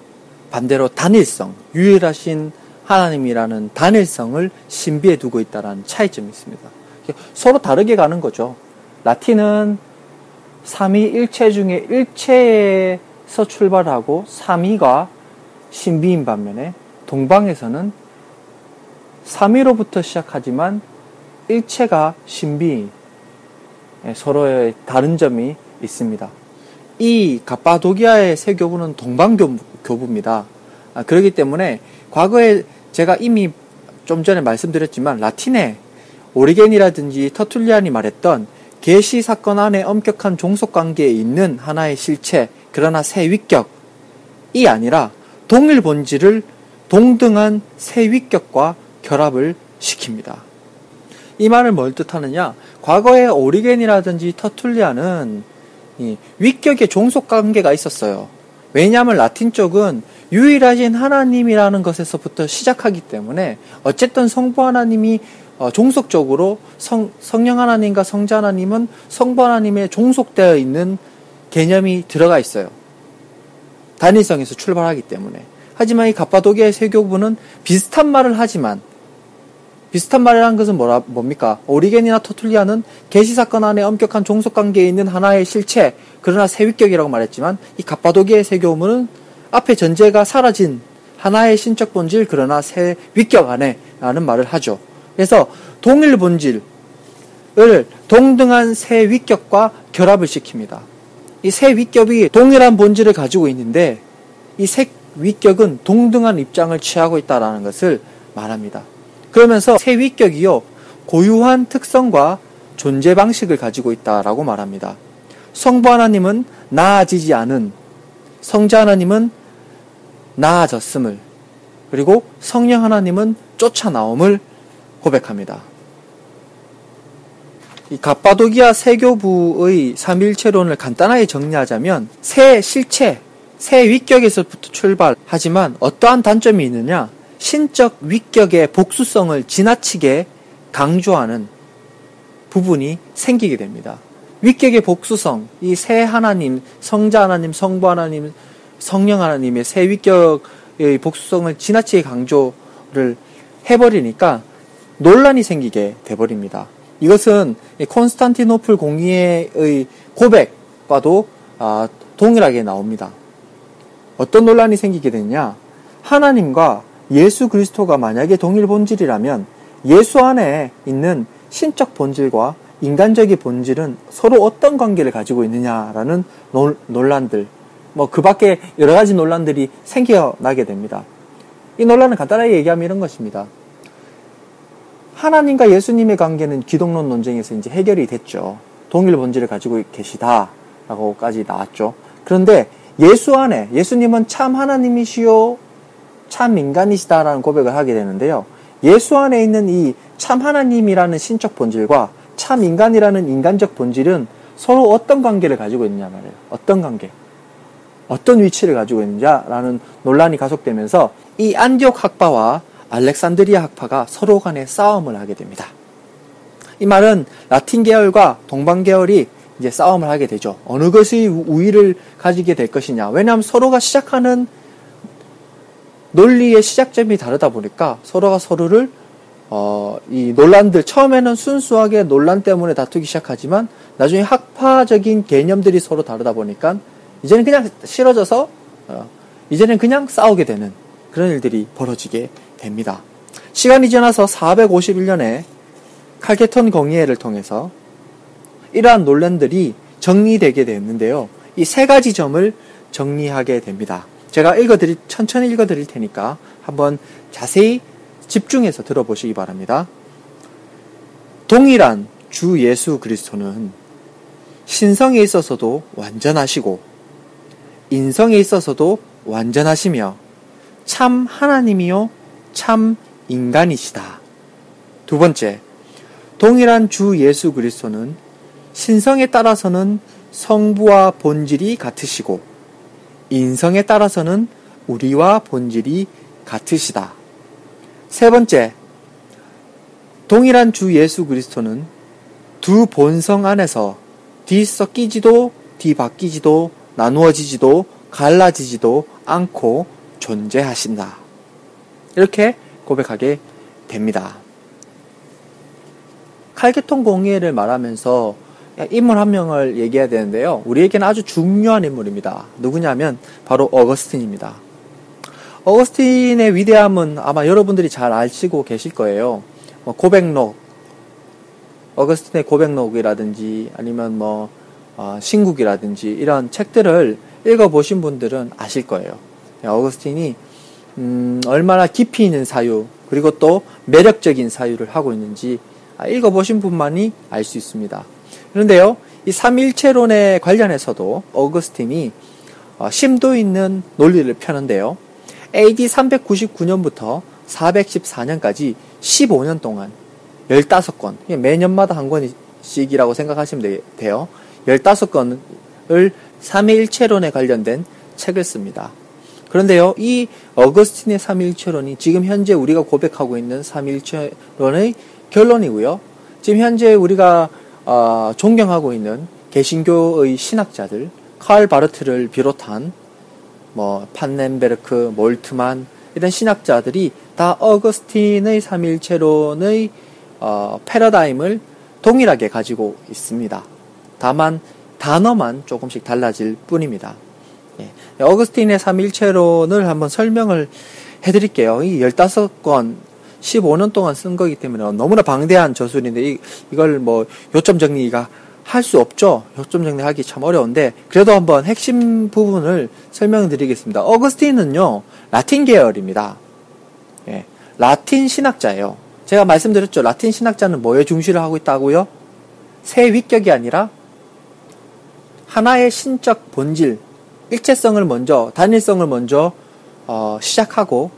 Speaker 1: 반대로 단일성, 유일하신 하나님이라는 단일성을 신비에 두고 있다는 차이점이 있습니다. 서로 다르게 가는 거죠. 라틴은 삼위일체 중에 일체에서 출발하고 삼위가 신비인 반면에 동방에서는 삼위로부터 시작하지만 일체가 신비인 서로의 다른 점이 있습니다. 이 가파도기아의 세 교부는 동방교부입니다. 아, 그렇기 때문에 과거에 제가 이미 좀 전에 말씀드렸지만 라틴에 오리겐이라든지 터툴리안이 말했던 계시 사건 안에 엄격한 종속 관계에 있는 하나의 실체 그러나 새 위격이 아니라 동일 본질을 동등한 새 위격과 결합을 시킵니다. 이 말을 뭘 뜻하느냐? 과거에 오리겐이라든지 터툴리안은 이 위격의 종속 관계가 있었어요. 왜냐하면 라틴 쪽은 유일하신 하나님이라는 것에서부터 시작하기 때문에 어쨌든 성부 하나님이 어, 종속적으로 성, 성령 하나님과 성자 하나님은 성부 하나님에 종속되어 있는 개념이 들어가 있어요. 단일성에서 출발하기 때문에. 하지만 이 갑바도기의 세교부는 비슷한 말을 하지만 비슷한 말이라는 것은 뭐라, 뭡니까? 오리겐이나 토툴리아는 계시 사건 안에 엄격한 종속 관계에 있는 하나의 실체, 그러나 세위격이라고 말했지만 이 갑바도기의 세교문은 앞에 전제가 사라진 하나의 신적 본질, 그러나 세위격 안에 라는 말을 하죠. 그래서 동일 본질을 동등한 세위격과 결합을 시킵니다. 이 세위격이 동일한 본질을 가지고 있는데 이 세위격은 동등한 입장을 취하고 있다는 것을 말합니다. 그러면서 새 위격이요 고유한 특성과 존재 방식을 가지고 있다라고 말합니다. 성부 하나님은 나아지지 않은 성자 하나님은 나아졌음을 그리고 성령 하나님은 쫓아나옴을 고백합니다. 이 갑바도기아 세교부의 삼일체론을 간단하게 정리하자면 새 실체, 새 위격에서부터 출발하지만 어떠한 단점이 있느냐? 신적 위격의 복수성을 지나치게 강조하는 부분이 생기게 됩니다. 위격의 복수성, 이 새 하나님, 성자 하나님, 성부 하나님, 성령 하나님의 새 위격의 복수성을 지나치게 강조를 해버리니까 논란이 생기게 돼버립니다. 이것은 콘스탄티노플 공의의 고백과도 아, 동일하게 나옵니다. 어떤 논란이 생기게 되냐? 하나님과 예수 그리스도가 만약에 동일 본질이라면 예수 안에 있는 신적 본질과 인간적인 본질은 서로 어떤 관계를 가지고 있느냐라는 논란들, 뭐 그 밖에 여러 가지 논란들이 생겨나게 됩니다. 이 논란은 간단하게 얘기하면 이런 것입니다. 하나님과 예수님의 관계는 기독론 논쟁에서 이제 해결이 됐죠. 동일 본질을 가지고 계시다라고까지 나왔죠. 그런데 예수 안에 예수님은 참 하나님이시요 참 인간이시다라는 고백을 하게 되는데요. 예수 안에 있는 이 참 하나님이라는 신적 본질과 참 인간이라는 인간적 본질은 서로 어떤 관계를 가지고 있느냐 말이에요. 어떤 관계. 어떤 위치를 가지고 있느냐라는 논란이 가속되면서 이 안디옥 학파와 알렉산드리아 학파가 서로 간에 싸움을 하게 됩니다. 이 말은 라틴 계열과 동방 계열이 이제 싸움을 하게 되죠. 어느 것이 우위를 가지게 될 것이냐. 왜냐하면 서로가 시작하는 논리의 시작점이 다르다 보니까 서로가 서로를 어, 이 논란들 처음에는 순수하게 논란 때문에 다투기 시작하지만 나중에 학파적인 개념들이 서로 다르다 보니까 이제는 그냥 싫어져서 어, 이제는 그냥 싸우게 되는 그런 일들이 벌어지게 됩니다. 시간이 지나서 451년에 칼케톤 공의회를 통해서 이러한 논란들이 정리되게 됐는데요. 이 세 가지 점을 정리하게 됩니다. 제가 읽어드릴, 천천히 읽어드릴 테니까 한번 자세히 집중해서 들어보시기 바랍니다. 동일한 주 예수 그리스도는 신성에 있어서도 완전하시고 인성에 있어서도 완전하시며 참 하나님이요 참 인간이시다. 두 번째, 동일한 주 예수 그리스도는 신성에 따라서는 성부와 본질이 같으시고 인성에 따라서는 우리와 본질이 같으시다. 세 번째, 동일한 주 예수 그리스도는 두 본성 안에서 뒤섞이지도 뒤바뀌지도 나누어지지도 갈라지지도 않고 존재하신다. 이렇게 고백하게 됩니다. 칼게톤 공예를 말하면서 인물 한 명을 얘기해야 되는데요. 우리에게는 아주 중요한 인물입니다. 누구냐면 바로 어거스틴입니다. 어거스틴의 위대함은 아마 여러분들이 잘 아시고 계실 거예요. 뭐 고백록, 어거스틴의 고백록이라든지 아니면 뭐 어, 신국이라든지 이런 책들을 읽어보신 분들은 아실 거예요. 어거스틴이 음, 얼마나 깊이 있는 사유 그리고 또 매력적인 사유를 하고 있는지 읽어보신 분만이 알 수 있습니다. 그런데요, 이 삼일체론에 관련해서도 어거스틴이 어, 심도 있는 논리를 펴는데요. AD 399년부터 414년까지 15년 동안 15권, 매년마다 한 권씩이라고 생각하시면 돼요. 15권을 삼위일체론에 관련된 책을 씁니다. 그런데요, 이 어거스틴의 삼위일체론이 지금 현재 우리가 고백하고 있는 삼위일체론의 결론이고요. 지금 현재 우리가 어, 존경하고 있는 개신교의 신학자들, 칼 바르트를 비롯한 뭐 판넨베르크, 몰트만 이런 신학자들이 다 어거스틴의 삼일체론의 어, 패러다임을 동일하게 가지고 있습니다. 다만 단어만 조금씩 달라질 뿐입니다. 예. 어거스틴의 삼일체론을 한번 설명을 해드릴게요. 이 15권 15년 동안 쓴 거기 때문에 너무나 방대한 저술인데 이, 이걸 뭐 요점 정리가 할 수 없죠. 요점 정리하기 참 어려운데 그래도 한번 핵심 부분을 설명드리겠습니다. 어거스틴은요 라틴 계열입니다. 예, 라틴 신학자예요. 제가 말씀드렸죠. 라틴 신학자는 뭐에 중시를 하고 있다고요? 새 위격이 아니라 하나의 신적 본질, 일체성을 먼저, 단일성을 먼저 어, 시작하고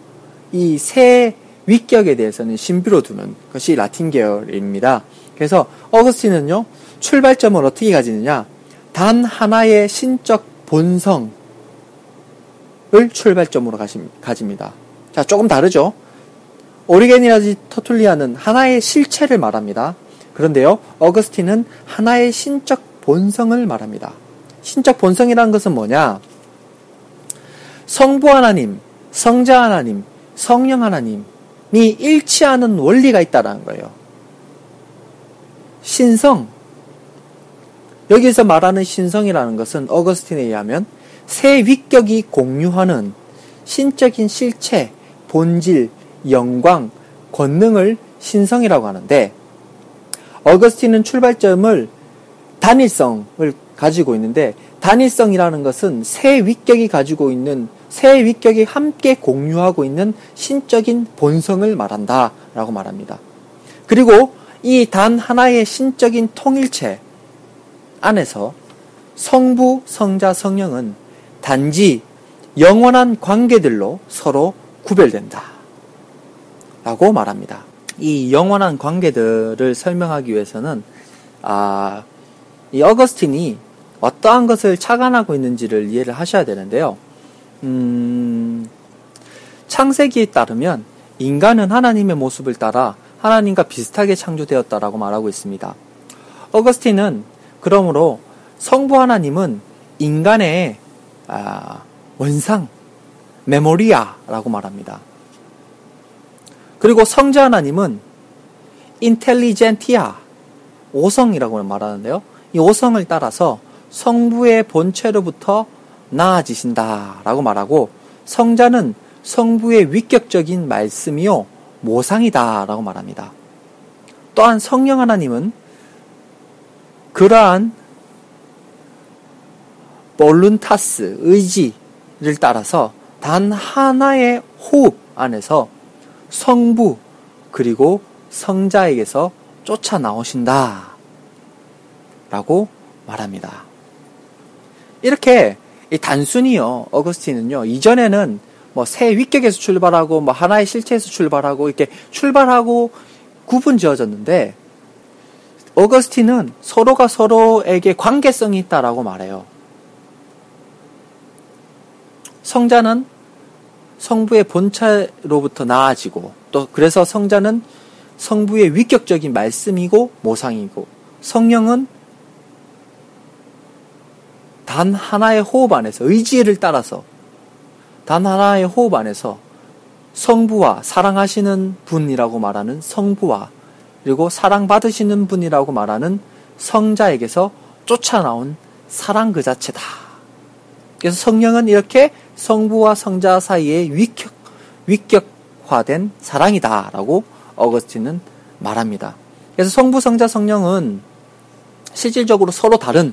Speaker 1: 이새 위격에 대해서는 신비로 두는 것이 라틴 계열입니다. 그래서 어거스틴은요 출발점을 어떻게 가지느냐 단 하나의 신적 본성을 출발점으로 가집니다. 자 조금 다르죠. 오리겐이라지 터툴리아는 하나의 실체를 말합니다. 그런데요 어거스틴은 하나의 신적 본성을 말합니다. 신적 본성이라는 것은 뭐냐? 성부 하나님, 성자 하나님, 성령 하나님이 일치하는 원리가 있다라는 거예요. 신성. 여기서 말하는 신성이라는 것은 어거스틴에 의하면 새 위격이 공유하는 신적인 실체, 본질, 영광, 권능을 신성이라고 하는데 어거스틴은 출발점을 단일성을 가지고 있는데 단일성이라는 것은 새 위격이 가지고 있는 새 위격이 함께 공유하고 있는 신적인 본성을 말한다 라고 말합니다. 그리고 이 단 하나의 신적인 통일체 안에서 성부, 성자, 성령은 단지 영원한 관계들로 서로 구별된다. 라고 말합니다. 이 영원한 관계들을 설명하기 위해서는, 아, 이 어거스틴이 어떠한 것을 착안하고 있는지를 이해를 하셔야 되는데요. 음, 창세기에 따르면 인간은 하나님의 모습을 따라 하나님과 비슷하게 창조되었다라고 말하고 있습니다. 어거스틴은 그러므로 성부 하나님은 인간의 아, 원상, 메모리아라고 말합니다. 그리고 성자 하나님은 인텔리젠티아, 오성이라고 말하는데요. 이 오성을 따라서 성부의 본체로부터 나아지신다라고 말하고 성자는 성부의 위격적인 말씀이요 모상이다라고 말합니다. 또한 성령 하나님은 그러한 볼룬타스 의지를 따라서 단 하나의 호흡 안에서 성부 그리고 성자에게서 쫓아 나오신다 라고 말합니다. 이렇게 단순히요, 어거스틴은요, 이전에는 뭐 새 위격에서 출발하고 뭐 하나의 실체에서 출발하고 이렇게 출발하고 구분 지어졌는데 어거스틴은 서로가 서로에게 관계성이 있다라고 말해요. 성자는 성부의 본체로부터 나아지고 또 그래서 성자는 성부의 위격적인 말씀이고 모상이고 성령은 단 하나의 호흡 안에서 의지를 따라서 단 하나의 호흡 안에서 성부와 사랑하시는 분이라고 말하는 성부와 그리고 사랑받으시는 분이라고 말하는 성자에게서 쫓아나온 사랑 그 자체다. 그래서 성령은 이렇게 성부와 성자 사이에 위격, 위격화된 사랑이다 라고 어거스틴은 말합니다. 그래서 성부, 성자, 성령은 실질적으로 서로 다른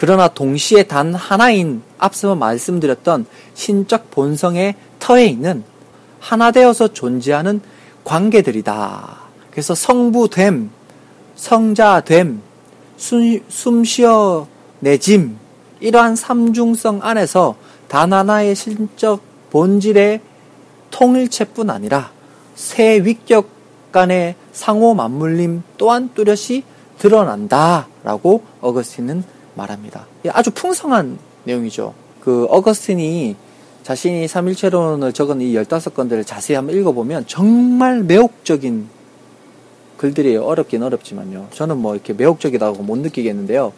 Speaker 1: 그러나 동시에 단 하나인 앞서 말씀드렸던 신적 본성의 터에 있는 하나 되어서 존재하는 관계들이다. 그래서 성부됨, 성자됨, 숨쉬어 내짐, 이러한 삼중성 안에서 단 하나의 신적 본질의 통일체뿐 아니라 새 위격 간의 상호 맞물림 또한 뚜렷이 드러난다라고 어거스틴은 말합니다. 아주 풍성한 내용이죠. 그 어거스틴이 자신이 삼일체론을 적은 이 15건들을 자세히 한번 읽어보면 정말 매혹적인 글들이에요. 어렵긴 어렵지만요. 저는 뭐 이렇게 매혹적이다고 못 느끼겠는데요.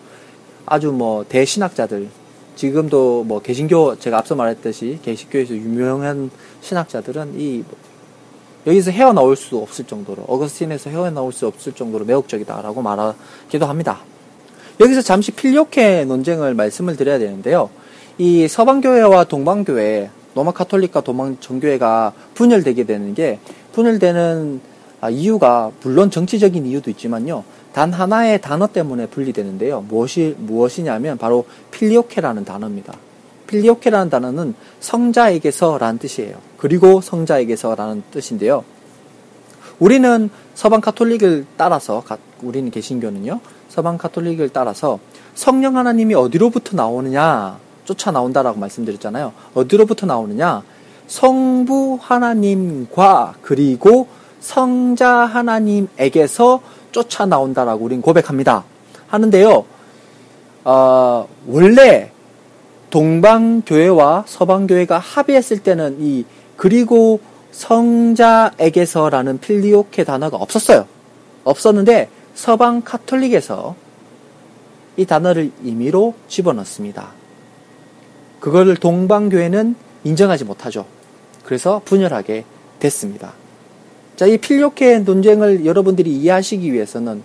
Speaker 1: 아주 뭐 대신학자들, 지금도 뭐 개신교, 제가 앞서 말했듯이 개신교에서 유명한 신학자들은 이 여기서 헤어나올 수 없을 정도로, 어거스틴에서 헤어나올 수 없을 정도로 매혹적이다라고 말하기도 합니다. 여기서 잠시 필요케 논쟁을 말씀을 드려야 되는데요. 이 서방교회와 동방교회, 노마 카톨릭과 동방 정교회가 분열되게 되는 게 분열되는 아, 이유가 물론 정치적인 이유도 있지만요. 단 하나의 단어 때문에 분리되는데요. 무엇이 무엇이냐면 바로 필리오케라는 단어입니다. 필리오케라는 단어는 성자에게서라는 뜻이에요. 그리고 성자에게서라는 뜻인데요. 우리는 서방 카톨릭을 따라서 우리는 개신교는요. 서방 카톨릭을 따라서 성령 하나님이 어디로부터 나오느냐 쫓아 나온다라고 말씀드렸잖아요. 어디로부터 나오느냐? 성부 하나님과 그리고 성자 하나님에게서 쫓아 나온다라고 우리는 고백합니다. 하는데요. 어, 원래 동방교회와 서방교회가 합의했을 때는 이 그리고 성자에게서라는 필리오케 단어가 없었어요. 없었는데 서방 카톨릭에서 이 단어를 임의로 집어넣습니다. 그거를 동방교회는 인정하지 못하죠. 그래서 분열하게 됐습니다. 자, 이 필요케 논쟁을 여러분들이 이해하시기 위해서는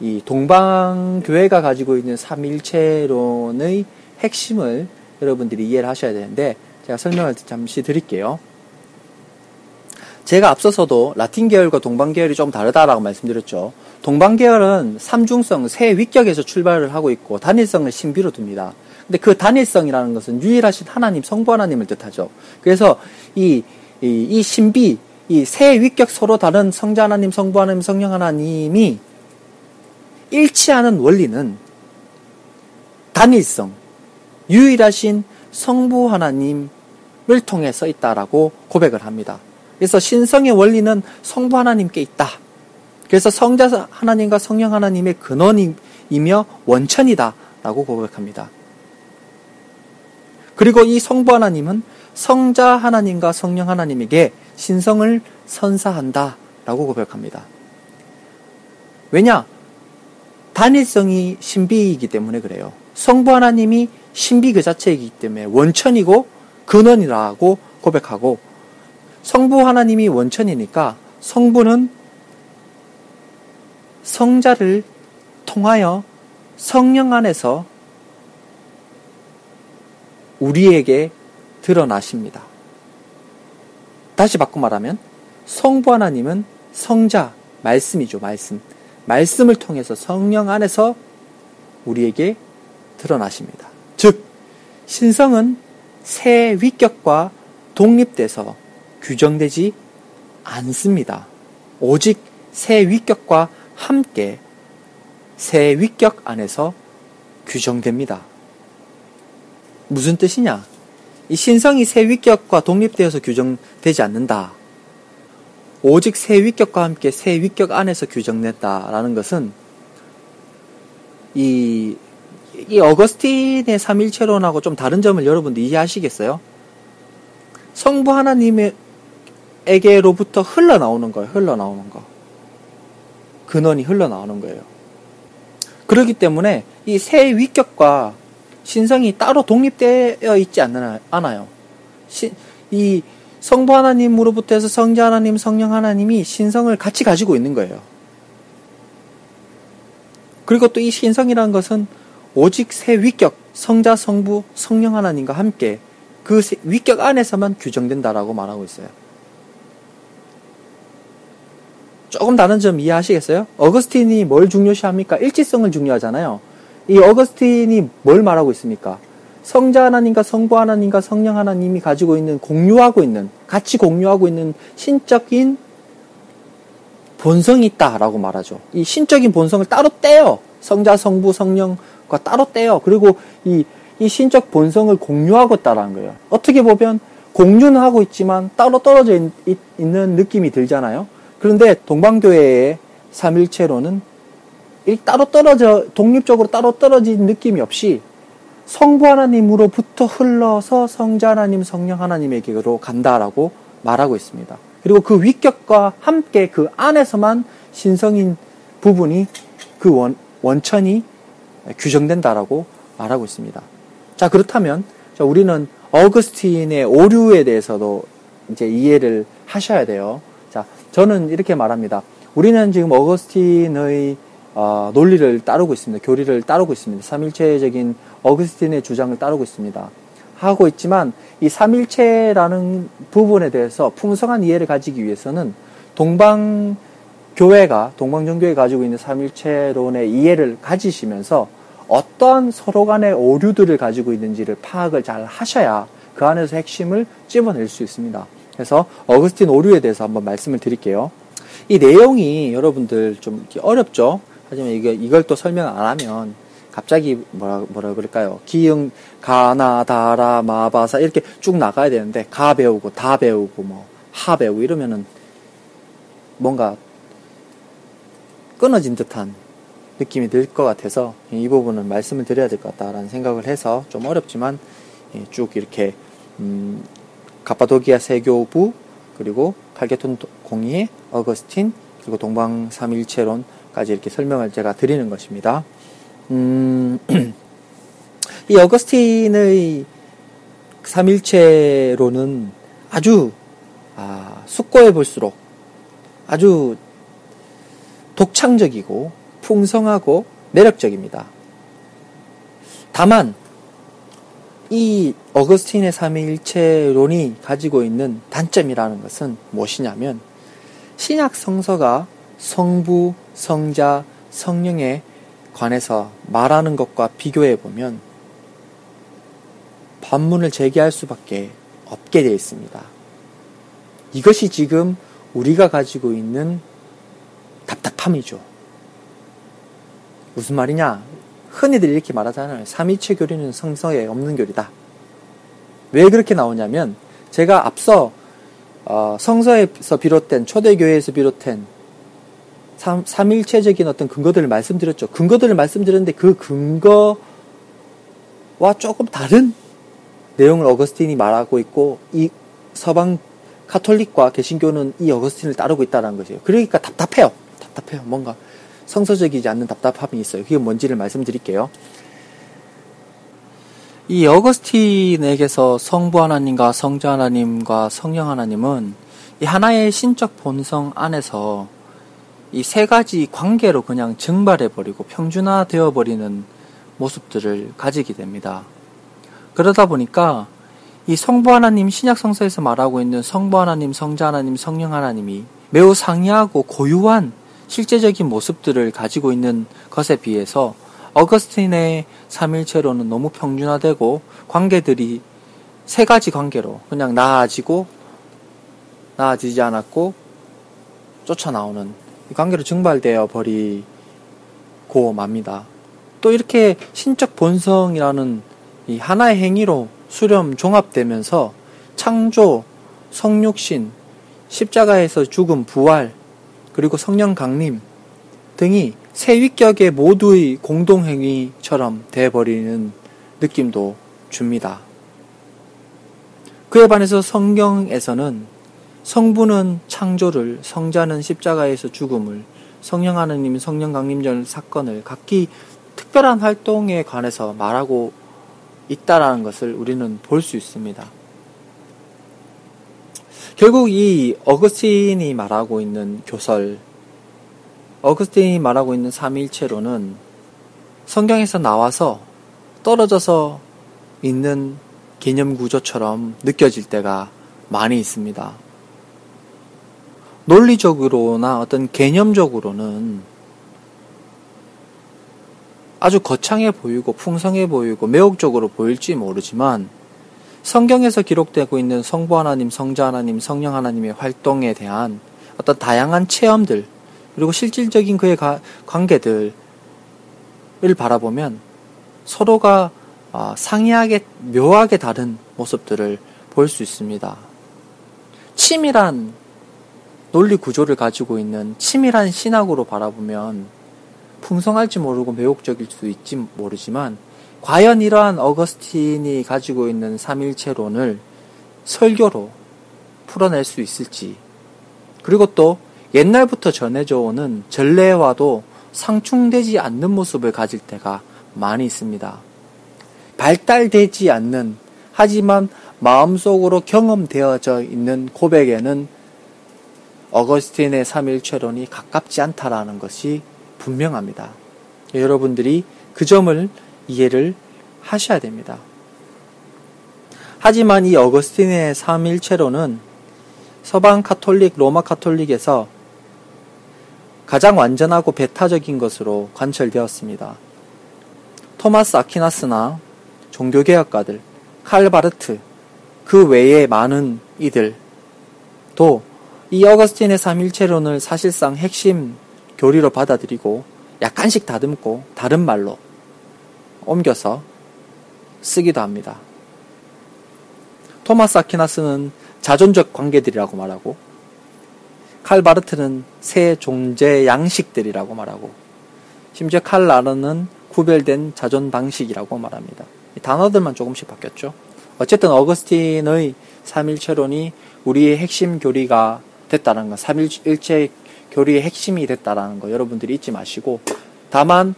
Speaker 1: 이 동방교회가 가지고 있는 삼일체론의 핵심을 여러분들이 이해를 하셔야 되는데 제가 설명을 잠시 드릴게요. 제가 앞서서도 라틴 계열과 동방 계열이 좀 다르다라고 말씀드렸죠. 동방 계열은 삼중성, 세 위격에서 출발을 하고 있고 단일성을 신비로 둡니다. 근데 그 단일성이라는 것은 유일하신 하나님, 성부 하나님을 뜻하죠. 그래서 이, 이, 이 신비, 이 세 위격 서로 다른 성자 하나님, 성부 하나님, 성령 하나님이 일치하는 원리는 단일성, 유일하신 성부 하나님을 통해서 있다라고 고백을 합니다. 그래서 신성의 원리는 성부 하나님께 있다. 그래서 성자 하나님과 성령 하나님의 근원이며 원천이다. 라고 고백합니다. 그리고 이 성부 하나님은 성자 하나님과 성령 하나님에게 신성을 선사한다. 라고 고백합니다. 왜냐? 단일성이 신비이기 때문에 그래요. 성부 하나님이 신비 그 자체이기 때문에 원천이고 근원이라고 고백하고 성부 하나님이 원천이니까 성부는 성자를 통하여 성령 안에서 우리에게 드러나십니다. 다시 바꿔 말하면 성부 하나님은 성자, 말씀이죠, 말씀. 말씀을 통해서 성령 안에서 우리에게 드러나십니다. 즉, 신성은 새 위격과 독립돼서 규정되지 않습니다. 오직 새 위격과 함께 새 위격 안에서 규정됩니다. 무슨 뜻이냐? 이 신성이 새 위격과 독립되어서 규정되지 않는다. 오직 새 위격과 함께 새 위격 안에서 규정된다라는 것은 이, 이 어거스틴의 삼일체론하고 좀 다른 점을 여러분들 이해하시겠어요? 성부 하나님 에게로부터 흘러나오는 거예요. 흘러나오는 거. 근원이 흘러나오는 거예요. 그렇기 때문에 이 새 위격과 신성이 따로 독립되어 있지 않아요. 이 성부 하나님으로부터 해서 성자 하나님, 성령 하나님이 신성을 같이 가지고 있는 거예요. 그리고 또 이 신성이라는 것은 오직 새 위격, 성자, 성부, 성령 하나님과 함께 그 위격 안에서만 규정된다라고 말하고 있어요. 조금 다른 점 이해하시겠어요? 어거스틴이 뭘 중요시합니까? 일치성을 중요하잖아요. 이 어거스틴이 뭘 말하고 있습니까? 성자 하나님과 성부 하나님과 성령 하나님이 가지고 있는 공유하고 있는 같이 공유하고 있는 신적인 본성이 있다라고 말하죠. 이 신적인 본성을 따로 떼요. 성자, 성부, 성령과 따로 떼요. 그리고 이, 이 신적 본성을 공유하고 있다라는 거예요. 어떻게 보면 공유는 하고 있지만 따로 떨어져 있, 있는 느낌이 들잖아요. 그런데 동방교회의 삼일체로는 따로 떨어져 독립적으로 따로 떨어진 느낌이 없이 성부 하나님으로부터 흘러서 성자 하나님, 성령 하나님에게로 간다라고 말하고 있습니다. 그리고 그 위격과 함께 그 안에서만 신성인 부분이 그 원, 원천이 규정된다라고 말하고 있습니다. 자, 그렇다면 우리는 어거스틴의 오류에 대해서도 이제 이해를 하셔야 돼요. 자, 저는 이렇게 말합니다. 우리는 지금 어거스틴의 어, 논리를 따르고 있습니다. 교리를 따르고 있습니다. 삼일체적인 어거스틴의 주장을 따르고 있습니다. 하고 있지만 이 삼일체라는 부분에 대해서 풍성한 이해를 가지기 위해서는 동방 교회가 동방 정교회 가지고 있는 삼일체론의 이해를 가지시면서 어떤 서로 간의 오류들을 가지고 있는지를 파악을 잘 하셔야 그 안에서 핵심을 찝어낼 수 있습니다. 그래서 어거스틴 오류에 대해서 한번 말씀을 드릴게요. 이 내용이 여러분들 좀 어렵죠? 하지만 이게, 이걸 또 설명 안 하면 갑자기 뭐라, 뭐라 그럴까요? 기흥, 가나, 다라, 마바사 이렇게 쭉 나가야 되는데 가 배우고 다 배우고 뭐 하 배우고 이러면은 뭔가 끊어진 듯한 느낌이 들 것 같아서 이 부분은 말씀을 드려야 될 것 같다라는 생각을 해서 좀 어렵지만 예, 쭉 이렇게 음, 가파도기아 세교부 그리고 칼게톤 공의의 어거스틴 그리고 동방 삼일체론까지 이렇게 설명을 제가 드리는 것입니다. 음, 이 어거스틴의 삼일체론은 아주 아, 숙고해 볼수록 아주 독창적이고 풍성하고 매력적입니다. 다만 이 어거스틴의 삼위일체론이 가지고 있는 단점이라는 것은 무엇이냐면 신약 성서가 성부, 성자, 성령에 관해서 말하는 것과 비교해 보면 반문을 제기할 수밖에 없게 되어 있습니다. 이것이 지금 우리가 가지고 있는 답답함이죠. 무슨 말이냐? 흔히들 이렇게 말하잖아요. 삼위체 교리는 성서에 없는 교리다. 왜 그렇게 나오냐면 제가 앞서 어, 성서에서 비롯된 초대교회에서 비롯된 삼, 삼일체적인 어떤 근거들을 말씀드렸죠. 근거들을 말씀드렸는데 그 근거와 조금 다른 내용을 어거스틴이 말하고 있고 이 서방 카톨릭과 개신교는 이 어거스틴을 따르고 있다는 거죠. 그러니까 답답해요. 답답해요. 뭔가 성서적이지 않는 답답함이 있어요. 그게 뭔지를 말씀드릴게요. 이 어거스틴에게서 성부 하나님과 성자 하나님과 성령 하나님은 이 하나의 신적 본성 안에서 이 세 가지 관계로 그냥 증발해버리고 평준화되어 버리는 모습들을 가지게 됩니다. 그러다 보니까 이 성부 하나님 신약 성서에서 말하고 있는 성부 하나님, 성자 하나님, 성령 하나님이 매우 상이하고 고유한 실제적인 모습들을 가지고 있는 것에 비해서 어거스틴의 삼일체로는 너무 평준화되고 관계들이 세 가지 관계로 그냥 나아지고 나아지지 않았고 쫓아나오는 관계로 증발되어 버리고 맙니다. 또 이렇게 신적 본성이라는 이 하나의 행위로 수렴 종합되면서 창조, 성육신, 십자가에서 죽음, 부활, 그리고 성령 강림 등이 세 위격의 모두의 공동행위처럼 돼버리는 느낌도 줍니다. 그에 반해서 성경에서는 성부는 창조를, 성자는 십자가에서 죽음을, 성령 하나님 성령 강림절 사건을 각기 특별한 활동에 관해서 말하고 있다라는 것을 우리는 볼 수 있습니다. 결국 이 어거스틴이 말하고 있는 교설, 어거스틴이 말하고 있는 삼일체로는 성경에서 나와서 떨어져서 있는 개념 구조처럼 느껴질 때가 많이 있습니다. 논리적으로나 어떤 개념적으로는 아주 거창해 보이고 풍성해 보이고 매혹적으로 보일지 모르지만 성경에서 기록되고 있는 성부 하나님, 성자 하나님, 성령 하나님의 활동에 대한 어떤 다양한 체험들, 그리고 실질적인 그의 관계들을 바라보면 서로가 아, 상이하게, 묘하게 다른 모습들을 볼 수 있습니다. 치밀한 논리 구조를 가지고 있는 치밀한 신학으로 바라보면 풍성할지 모르고 매혹적일 수 있지 모르지만 과연 이러한 어거스틴이 가지고 있는 삼일체론을 설교로 풀어낼 수 있을지 그리고 또 옛날부터 전해져 오는 전례와도 상충되지 않는 모습을 가질 때가 많이 있습니다. 발달되지 않는 하지만 마음속으로 경험되어져 있는 고백에는 어거스틴의 삼일체론이 가깝지 않다라는 것이 분명합니다. 여러분들이 그 점을 이해를 하셔야 됩니다. 하지만 이 어거스틴의 삼일체론은 서방 카톨릭, 로마 카톨릭에서 가장 완전하고 배타적인 것으로 관철되었습니다. 토마스 아퀴나스나 종교개혁가들, 칼바르트, 그 외에 많은 이들, 또이 어거스틴의 삼일체론을 사실상 핵심 교리로 받아들이고 약간씩 다듬고 다른 말로 옮겨서 쓰기도 합니다. 토마스 아퀴나스는 자존적 관계들이라고 말하고 칼 바르트는 새 존재 양식들이라고 말하고 심지어 칼 라르는 구별된 자존 방식이라고 말합니다. 단어들만 조금씩 바뀌었죠. 어쨌든 어거스틴의 삼일체론이 우리의 핵심 교리가 됐다는 거, 삼일체 교리의 핵심이 됐다라는 거 여러분들이 잊지 마시고 다만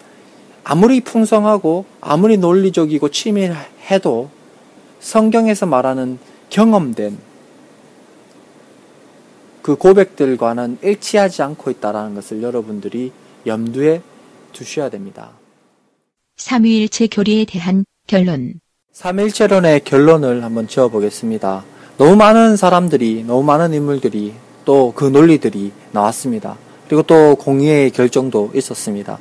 Speaker 1: 아무리 풍성하고 아무리 논리적이고 치밀해도 성경에서 말하는 경험된 그 고백들과는 일치하지 않고 있다라는 것을 여러분들이 염두에 두셔야 됩니다.
Speaker 2: 삼위일체 교리에 대한 결론.
Speaker 1: 삼일체론의 결론을 한번 지어보겠습니다. 너무 많은 사람들이, 너무 많은 인물들이 또 그 논리들이 나왔습니다. 그리고 또 공의의 결정도 있었습니다.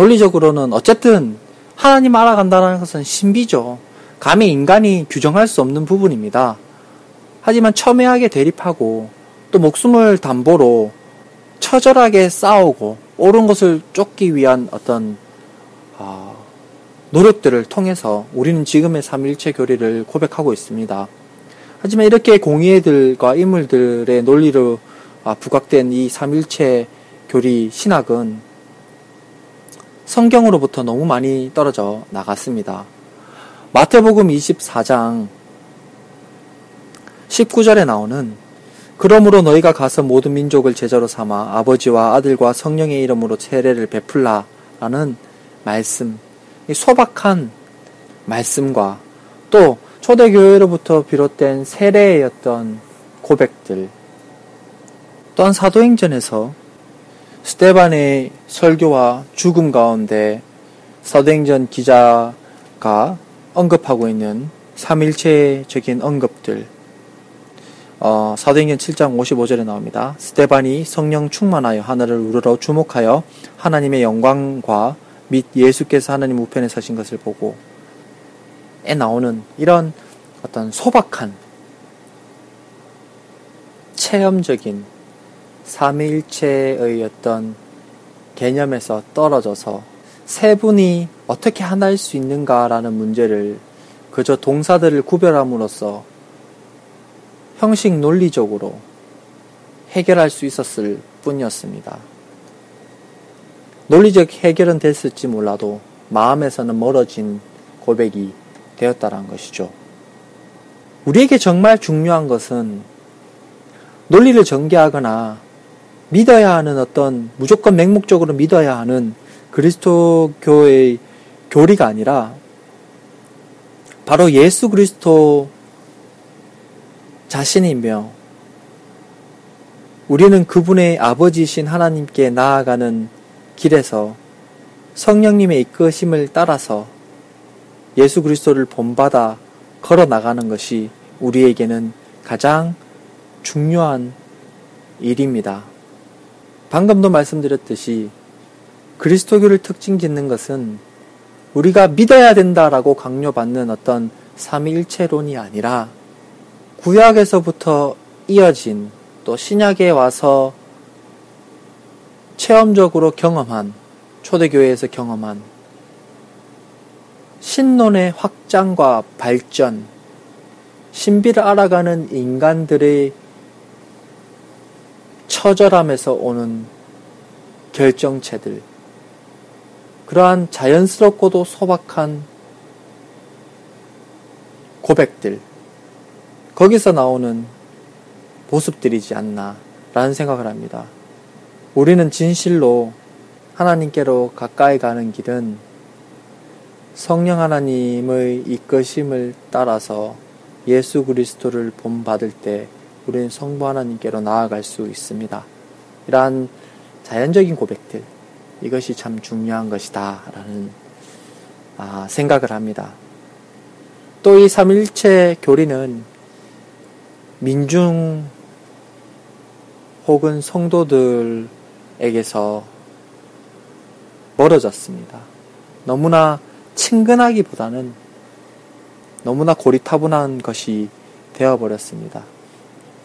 Speaker 1: 논리적으로는 어쨌든 하나님 알아간다는 것은 신비죠. 감히 인간이 규정할 수 없는 부분입니다. 하지만 첨예하게 대립하고 또 목숨을 담보로 처절하게 싸우고 옳은 것을 쫓기 위한 어떤 어, 노력들을 통해서 우리는 지금의 삼일체 교리를 고백하고 있습니다. 하지만 이렇게 공의들과 인물들의 논리로 아, 부각된 이 삼일체 교리 신학은 성경으로부터 너무 많이 떨어져 나갔습니다. 마태복음 24장 19절에 나오는 그러므로 너희가 가서 모든 민족을 제자로 삼아 아버지와 아들과 성령의 이름으로 세례를 베풀라 라는 말씀, 이 소박한 말씀과 또 초대교회로부터 비롯된 어떤 고백들, 또한 사도행전에서 스테반의 설교와 죽음 가운데 사도행전 기자가 언급하고 있는 삼일체적인 언급들, 어, 사도행전 7장 55절에 나옵니다. 스테반이 성령 충만하여 하늘을 우러러 주목하여 하나님의 영광과 및 예수께서 하나님 우편에 서신 것을 보고 에 나오는 이런 어떤 소박한 체험적인 삼위일체의 어떤 개념에서 떨어져서 세 분이 어떻게 하나일 수 있는가라는 문제를 그저 동사들을 구별함으로써 형식 논리적으로 해결할 수 있었을 뿐이었습니다. 논리적 해결은 됐을지 몰라도 마음에서는 멀어진 고백이 되었다는 것이죠. 우리에게 정말 중요한 것은 논리를 전개하거나 믿어야 하는 어떤 무조건 맹목적으로 믿어야 하는 그리스도교의 교리가 아니라 바로 예수 그리스도 자신이며 우리는 그분의 아버지신 하나님께 나아가는 길에서 성령님의 이끄심을 따라서 예수 그리스도를 본받아 걸어 나가는 것이 우리에게는 가장 중요한 일입니다. 방금도 말씀드렸듯이 그리스도교를 특징 짓는 것은 우리가 믿어야 된다라고 강요받는 어떤 삼위일체론이 아니라 구약에서부터 이어진 또 신약에 와서 체험적으로 경험한 초대교회에서 경험한 신론의 확장과 발전, 신비를 알아가는 인간들의 처절함에서 오는 결정체들, 그러한 자연스럽고도 소박한 고백들, 거기서 나오는 모습들이지 않나, 라는 생각을 합니다. 우리는 진실로 하나님께로 가까이 가는 길은 성령 하나님의 이끄심을 따라서 예수 그리스도를 본받을 때 우리는 성부 하나님께로 나아갈 수 있습니다. 이러한 자연적인 고백들, 이것이 참 중요한 것이다. 라는 아, 생각을 합니다. 또 이 삼일체 교리는 민중 혹은 성도들에게서 멀어졌습니다. 너무나 친근하기보다는 너무나 고리타분한 것이 되어버렸습니다.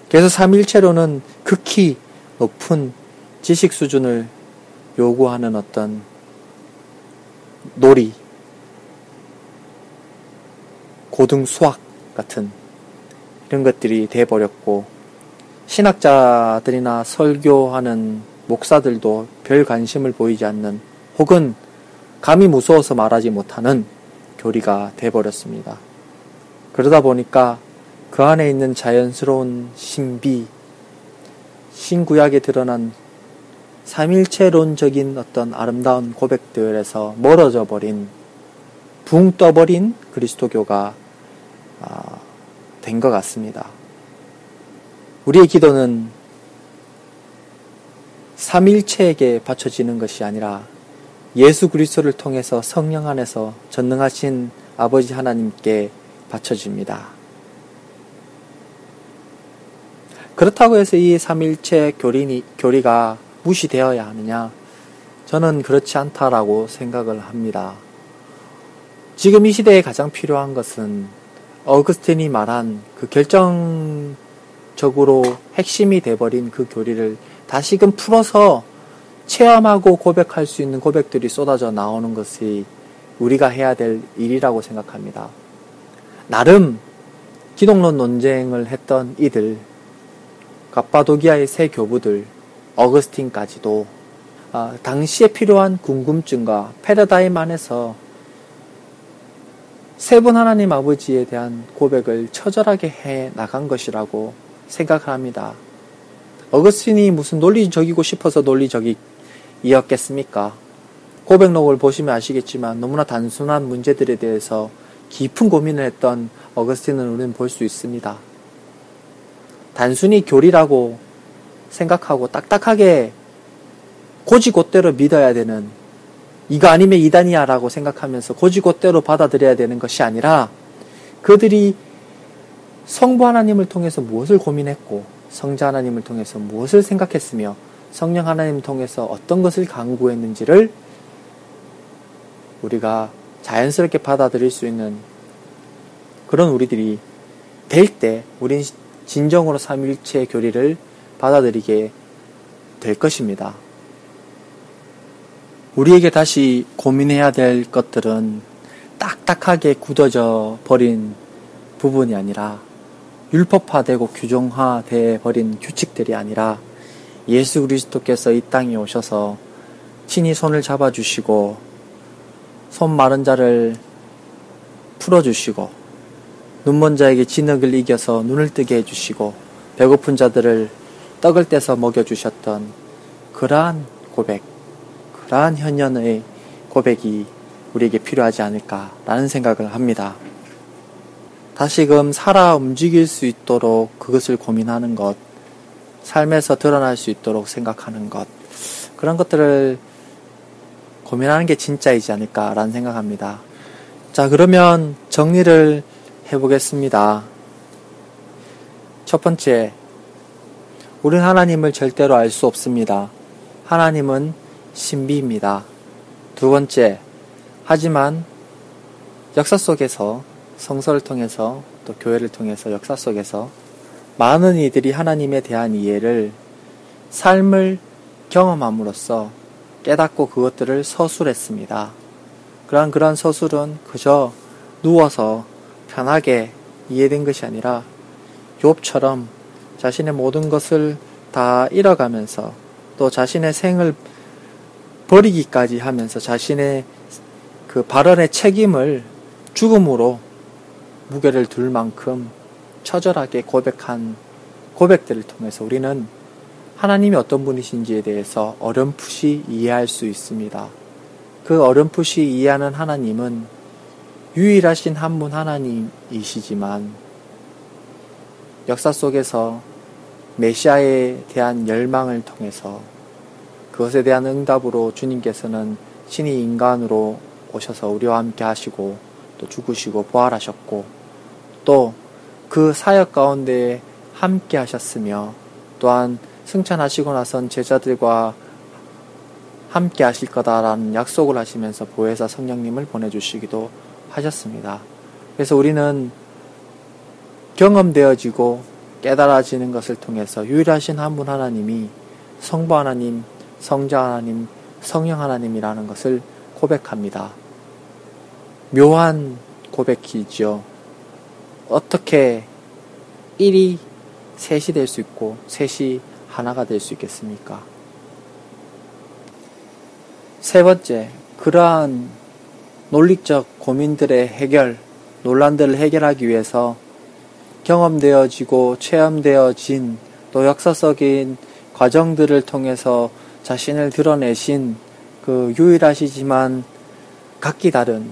Speaker 1: 그래서 삼일체로는 극히 높은 지식 수준을 요구하는 어떤 놀이, 고등 수학 같은 이런 것들이 돼버렸고, 신학자들이나 설교하는 목사들도 별 관심을 보이지 않는 혹은 감히 무서워서 말하지 못하는 교리가 돼버렸습니다. 그러다 보니까 그 안에 있는 자연스러운 신비, 신구약에 드러난 삼일체론적인 어떤 아름다운 고백들에서 멀어져 버린, 붕 떠버린 그리스도교가 아, 된것 같습니다. 우리의 기도는 삼일체에게 바쳐지는 것이 아니라 예수 그리스도를 통해서 성령 안에서 전능하신 아버지 하나님께 바쳐집니다. 그렇다고 해서 이 삼일체 교리, 교리가 무시되어야 하느냐? 저는 그렇지 않다라고 생각을 합니다. 지금 이 시대에 가장 필요한 것은 어그스틴이 말한 그 결정적으로 핵심이 돼버린 그 교리를 다시금 풀어서 체험하고 고백할 수 있는 고백들이 쏟아져 나오는 것이 우리가 해야 될 일이라고 생각합니다. 나름 기독론 논쟁을 했던 이들, 갑바도기아의 새 교부들, 어거스틴까지도 아, 당시에 필요한 궁금증과 패러다임 안에서 세 분 하나님 아버지에 대한 고백을 처절하게 해 나간 것이라고 생각을 합니다. 어거스틴이 무슨 논리적이고 싶어서 논리적이었겠습니까? 고백록을 보시면 아시겠지만 너무나 단순한 문제들에 대해서 깊은 고민을 했던 어거스틴을 우리는 볼 수 있습니다. 단순히 교리라고 생각하고 딱딱하게 고지곧대로 믿어야 되는 이거 아니면 이단이야 라고 생각하면서 고지곧대로 받아들여야 되는 것이 아니라 그들이 성부 하나님을 통해서 무엇을 고민했고 성자 하나님을 통해서 무엇을 생각했으며 성령 하나님을 통해서 어떤 것을 강구했는지를 우리가 자연스럽게 받아들일 수 있는 그런 우리들이 될 때 우린 진정으로 삼일체 교리를 받아들이게 될 것입니다. 우리에게 다시 고민해야 될 것들은 딱딱하게 굳어져 버린 부분이 아니라 율법화되고 규정화돼 버린 규칙들이 아니라 예수 그리스도께서 이 땅에 오셔서 친히 손을 잡아주시고 손 마른 자를 풀어주시고 눈먼 자에게 진흙을 이겨서 눈을 뜨게 해주시고 배고픈 자들을 떡을 떼서 먹여주셨던 그러한 고백, 그러한 현년의 고백이 우리에게 필요하지 않을까라는 생각을 합니다. 다시금 살아 움직일 수 있도록 그것을 고민하는 것, 삶에서 드러날 수 있도록 생각하는 것, 그런 것들을 고민하는 게 진짜이지 않을까라는 생각합니다. 자, 그러면 정리를 해보겠습니다. 첫 번째, 우리는 하나님을 절대로 알 수 없습니다. 하나님은 신비입니다. 두 번째, 하지만 역사 속에서 성서를 통해서 또 교회를 통해서 역사 속에서 많은 이들이 하나님에 대한 이해를 삶을 경험함으로써 깨닫고 그것들을 서술했습니다. 그러한 그러한 서술은 그저 누워서 편하게 이해된 것이 아니라 욥처럼 자신의 모든 것을 다 잃어가면서 또 자신의 생을 버리기까지 하면서 자신의 그 발언의 책임을 죽음으로 무게를 둘 만큼 처절하게 고백한 고백들을 통해서 우리는 하나님이 어떤 분이신지에 대해서 어렴풋이 이해할 수 있습니다. 그 어렴풋이 이해하는 하나님은 유일하신 한 분 하나님이시지만 역사 속에서 메시아에 대한 열망을 통해서 그것에 대한 응답으로 주님께서는 신이 인간으로 오셔서 우리와 함께 하시고 또 죽으시고 부활하셨고 또 그 사역 가운데 함께 하셨으며 또한 승천하시고 나선 제자들과 함께 하실 거다라는 약속을 하시면서 보혜사 성령님을 보내주시기도 하셨습니다. 그래서 우리는 경험되어지고 깨달아지는 것을 통해서 유일하신 한 분 하나님이 성부 하나님, 성자 하나님, 성령 하나님이라는 것을 고백합니다. 묘한 고백이지요. 어떻게 1이 셋이 될 수 있고 셋이 하나가 될 수 있겠습니까? 세 번째, 그러한 논리적 고민들의 해결, 논란들을 해결하기 위해서 경험되어지고 체험되어진 또 역사적인 과정들을 통해서 자신을 드러내신 그 유일하시지만 각기 다른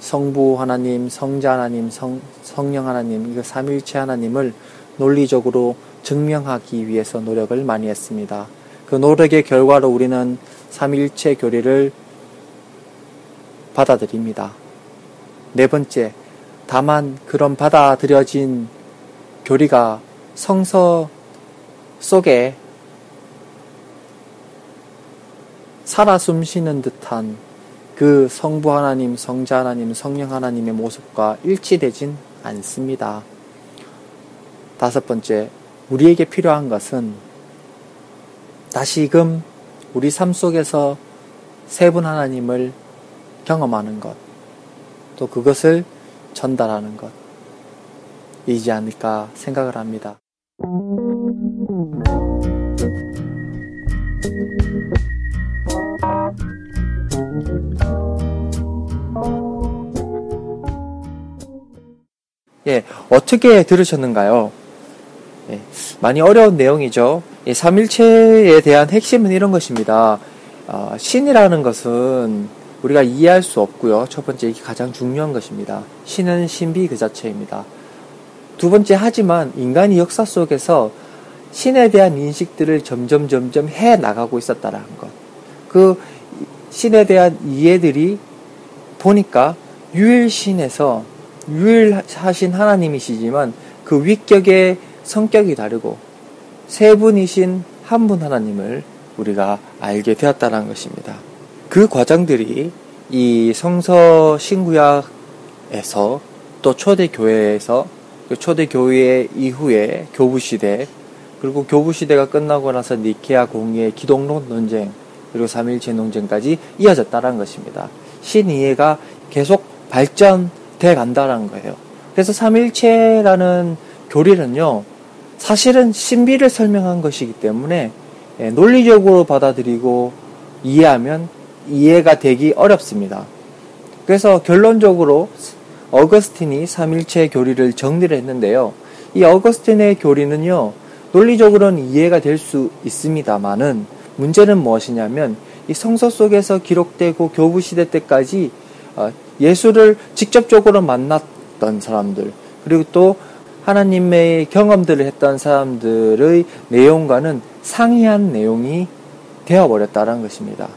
Speaker 1: 성부 하나님, 성자 하나님, 성, 성령 하나님, 이 삼일체 하나님을 논리적으로 증명하기 위해서 노력을 많이 했습니다. 그 노력의 결과로 우리는 삼일체 교리를 받아들입니다. 네 번째, 다만 그런 받아들여진 교리가 성서 속에 살아 숨쉬는 듯한 그 성부 하나님, 성자 하나님, 성령 하나님의 모습과 일치되진 않습니다. 다섯 번째, 우리에게 필요한 것은 다시금 우리 삶 속에서 세 분 하나님을 경험하는 것, 또 그것을 전달하는 것, 이지 않을까 생각을 합니다. 예, 어떻게 들으셨는가요? 예, 많이 어려운 내용이죠. 예, 삼일체에 대한 핵심은 이런 것입니다. 어, 신이라는 것은 우리가 이해할 수 없고요. 첫 번째, 이게 가장 중요한 것입니다. 신은 신비 그 자체입니다. 두 번째, 하지만 인간이 역사 속에서 신에 대한 인식들을 점점 점점 해 나가고 있었다라는 것. 그 신에 대한 이해들이 보니까 유일신에서 유일하신 하나님이시지만 그 위격의 성격이 다르고 세 분이신 한 분 하나님을 우리가 알게 되었다는 것입니다. 그 과정들이 이 성서 신구약에서 또 초대 교회에서 그 초대 교회 이후에 교부 시대 그리고 교부 시대가 끝나고 나서 니케아 공의의 기독론 논쟁 그리고 삼일체 논쟁까지 이어졌다는 것입니다. 신이해가 계속 발전돼 간다는 거예요. 그래서 삼일체라는 교리는요, 사실은 신비를 설명한 것이기 때문에 예, 논리적으로 받아들이고 이해하면 이해가 되기 어렵습니다. 그래서 결론적으로 어거스틴이 삼일체 교리를 정리를 했는데요. 이 어거스틴의 교리는요, 논리적으로는 이해가 될 수 있습니다만은 문제는 무엇이냐면 이 성서 속에서 기록되고 교부 시대 때까지 어, 예수를 직접적으로 만났던 사람들 그리고 또 하나님의 경험들을 했던 사람들의 내용과는 상이한 내용이 되어버렸다는 것입니다.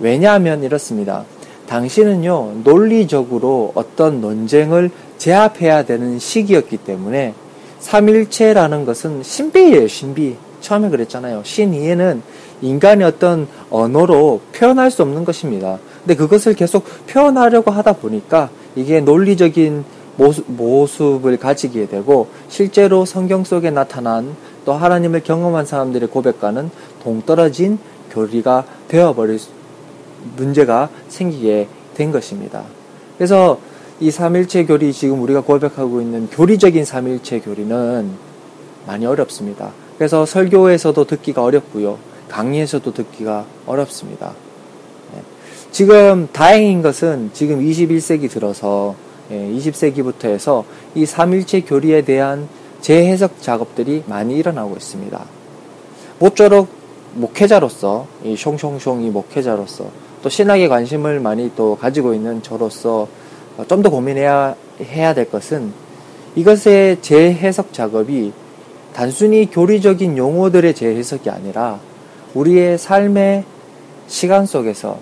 Speaker 1: 왜냐하면 이렇습니다. 당신은요, 논리적으로 어떤 논쟁을 제압해야 되는 시기였기 때문에 삼일체라는 것은 신비예요, 신비. 처음에 그랬잖아요. 신이해는 인간의 어떤 언어로 표현할 수 없는 것입니다. 근데 그것을 계속 표현하려고 하다 보니까 이게 논리적인 모습, 을 가지게 되고 실제로 성경 속에 나타난 또 하나님을 경험한 사람들의 고백과는 동떨어진 교리가 되어버릴 문제가 생기게 된 것입니다. 그래서 이 삼일체 교리 지금 우리가 고백하고 있는 교리적인 삼일체 교리는 많이 어렵습니다. 그래서 설교에서도 듣기가 어렵고요. 강의에서도 듣기가 어렵습니다. 지금 다행인 것은 지금 21세기 들어서 20세기부터 예, 해서 이 삼일체 교리에 대한 재해석 작업들이 많이 일어나고 있습니다. 모쪼록 목회자로서 이 숑숑숑 이 목회자로서 또 신학에 관심을 많이 또 가지고 있는 저로서 좀 더 고민해야 해야 될 것은 이것의 재해석 작업이 단순히 교리적인 용어들의 재해석이 아니라 우리의 삶의 시간 속에서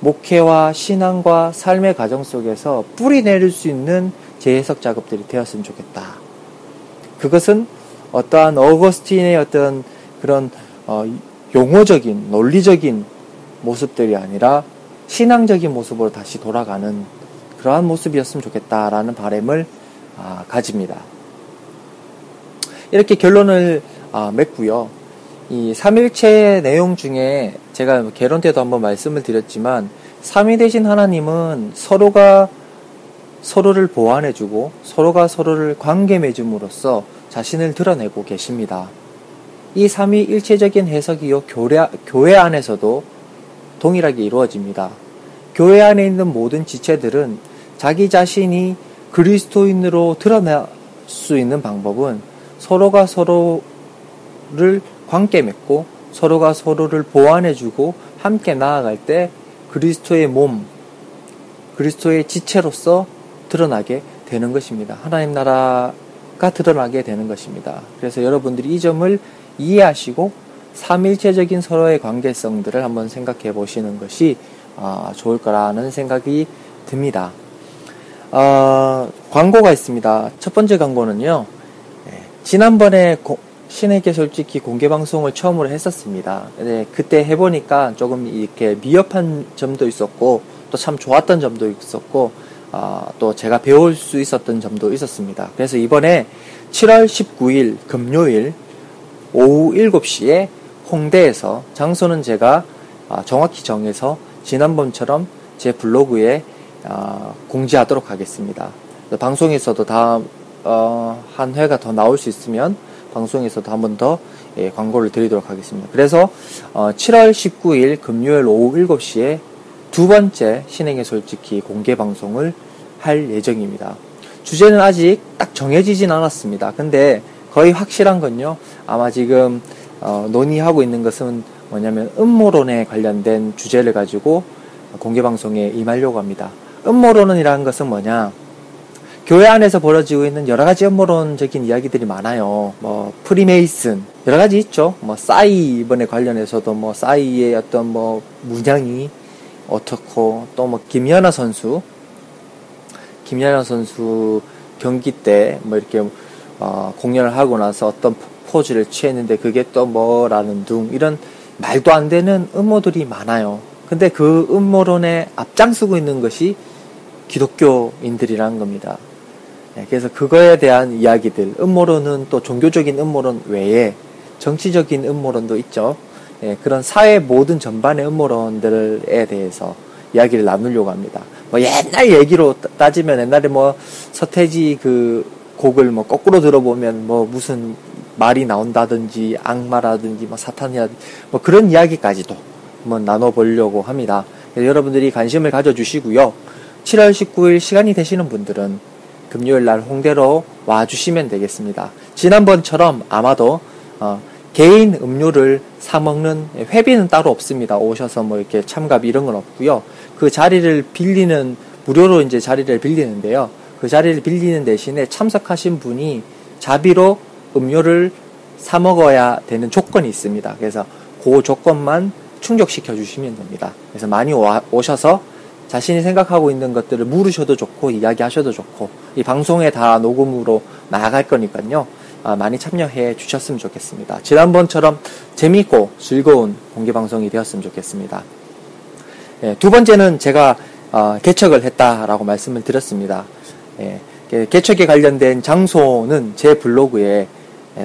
Speaker 1: 목회와 신앙과 삶의 과정 속에서 뿌리 내릴 수 있는 재해석 작업들이 되었으면 좋겠다. 그것은 어떠한 어거스틴의 어떤 그런 어, 용어적인 논리적인 모습들이 아니라 신앙적인 모습으로 다시 돌아가는 그러한 모습이었으면 좋겠다라는 바램을 아, 가집니다. 이렇게 결론을 아, 맺고요. 이 삼일체 내용 중에 제가 개론 때도 한번 말씀을 드렸지만 삼위 대신 하나님은 서로가 서로를 보완해주고 서로가 서로를 관계 맺음으로써 자신을 드러내고 계십니다. 이 삼위 일체적인 해석이요 교회, 교회 안에서도 동일하게 이루어집니다. 교회 안에 있는 모든 지체들은 자기 자신이 그리스도인으로 드러날 수 있는 방법은 서로가 서로를 관계 맺고 서로가 서로를 보완해주고 함께 나아갈 때 그리스도의 몸, 그리스도의 지체로서 드러나게 되는 것입니다. 하나님 나라가 드러나게 되는 것입니다. 그래서 여러분들이 이 점을 이해하시고 삼일체적인 서로의 관계성들을 한번 생각해 보시는 것이 아, 좋을 거라는 생각이 듭니다. 어, 광고가 있습니다. 첫 번째 광고는요. 네, 지난번에 고, 신에게 솔직히 공개 방송을 처음으로 했었습니다. 네, 그때 해보니까 조금 이렇게 미흡한 점도 있었고 또 참 좋았던 점도 있었고 어, 또 제가 배울 수 있었던 점도 있었습니다. 그래서 이번에 7월 19일 금요일 오후 7시에 홍대에서 장소는 제가 어, 정확히 정해서 지난번처럼 제 블로그에 어, 공지하도록 하겠습니다. 방송에서도 다음 어, 한 회가 더 나올 수 있으면 방송에서도 한 번더 예, 광고를 드리도록 하겠습니다. 그래서 어, 7월 19일 금요일 오후 7시에 두 번째 신행의 솔직히 공개 방송을 할 예정입니다. 주제는 아직 딱 정해지진 않았습니다. 근데 거의 확실한 건요. 아마 지금 어, 논의하고 있는 것은 뭐냐면 음모론에 관련된 주제를 가지고 공개 방송에 임하려고 합니다. 음모론이라는 것은 뭐냐? 교회 안에서 벌어지고 있는 여러 가지 음모론적인 이야기들이 많아요. 뭐 프리메이슨 여러 가지 있죠. 뭐 싸이 이번에 관련해서도 뭐 싸이의 어떤 뭐 문양이 어떻고 또 뭐 김연아 선수 김연아 선수 경기 때 뭐 이렇게 어 공연을 하고 나서 어떤 포즈를 취했는데 그게 또 뭐라는 둥 이런 말도 안 되는 음모들이 많아요. 근데 그 음모론에 앞장서고 있는 것이 기독교인들이라는 겁니다. 네, 그래서 그거에 대한 이야기들, 음모론은 또 종교적인 음모론 외에 정치적인 음모론도 있죠. 네, 그런 사회 모든 전반의 음모론들에 대해서 이야기를 나누려고 합니다. 뭐 옛날 얘기로 따지면 옛날에 뭐 서태지 그 곡을 뭐 거꾸로 들어보면 뭐 무슨 말이 나온다든지 악마라든지 뭐 사탄이라든지 뭐 그런 이야기까지도 한번 나눠보려고 합니다. 여러분들이 관심을 가져주시고요. 7월 19일 시간이 되시는 분들은 금요일 날 홍대로 와주시면 되겠습니다. 지난번처럼 아마도 어, 개인 음료를 사 먹는 회비는 따로 없습니다. 오셔서 뭐 이렇게 참가비 이런 건 없고요. 그 자리를 빌리는 무료로 이제 자리를 빌리는데요. 그 자리를 빌리는 대신에 참석하신 분이 자비로 음료를 사 먹어야 되는 조건이 있습니다. 그래서 그 조건만 충족시켜 주시면 됩니다. 그래서 많이 와, 오셔서 자신이 생각하고 있는 것들을 물으셔도 좋고 이야기하셔도 좋고 이 방송에 다 녹음으로 나아갈 거니까요. 아, 많이 참여해 주셨으면 좋겠습니다. 지난번처럼 재미있고 즐거운 공개 방송이 되었으면 좋겠습니다. 예, 두 번째는 제가 어, 개척을 했다라고 말씀을 드렸습니다. 예, 개척에 관련된 장소는 제 블로그에 예,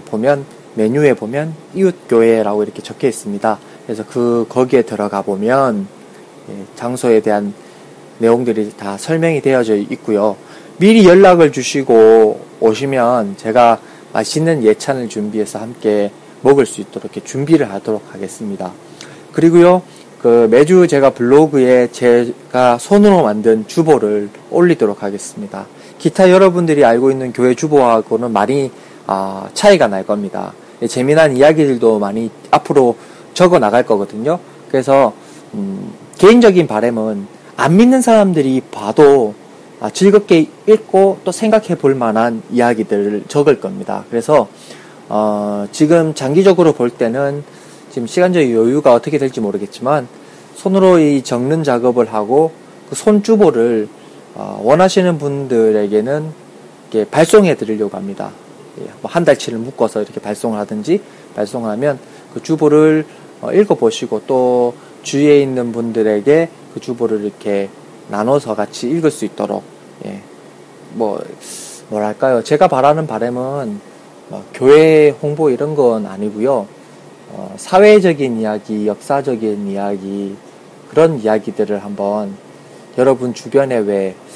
Speaker 1: 보면 메뉴에 보면 이웃교회라고 이렇게 적혀 있습니다. 그래서 그 거기에 들어가 보면 예, 장소에 대한 내용들이 다 설명이 되어져 있고요. 미리 연락을 주시고 오시면 제가 맛있는 예찬을 준비해서 함께 먹을 수 있도록 이렇게 준비를 하도록 하겠습니다. 그리고요, 그 매주 제가 블로그에 제가 손으로 만든 주보를 올리도록 하겠습니다. 기타 여러분들이 알고 있는 교회 주보하고는 많이 아, 차이가 날 겁니다. 재미난 이야기들도 많이 앞으로 적어 나갈 거거든요. 그래서 음, 개인적인 바램은 안 믿는 사람들이 봐도 아, 즐겁게 읽고 또 생각해 볼 만한 이야기들을 적을 겁니다. 그래서 어, 지금 장기적으로 볼 때는 지금 시간적 여유가 어떻게 될지 모르겠지만 손으로 이 적는 작업을 하고 그 손주보를 어, 원하시는 분들에게는 발송해 드리려고 합니다. 예, 뭐한 달치를 묶어서 이렇게 발송을 하든지 발송을 하면 그 주보를 어, 읽어보시고 또 주위에 있는 분들에게 그 주보를 이렇게 나눠서 같이 읽을 수 있도록 예, 뭐 뭐랄까요? 제가 바라는 바람은 뭐 교회 홍보 이런 건 아니고요. 어, 사회적인 이야기 역사적인 이야기 그런 이야기들을 한번 여러분 주변에 왜 어,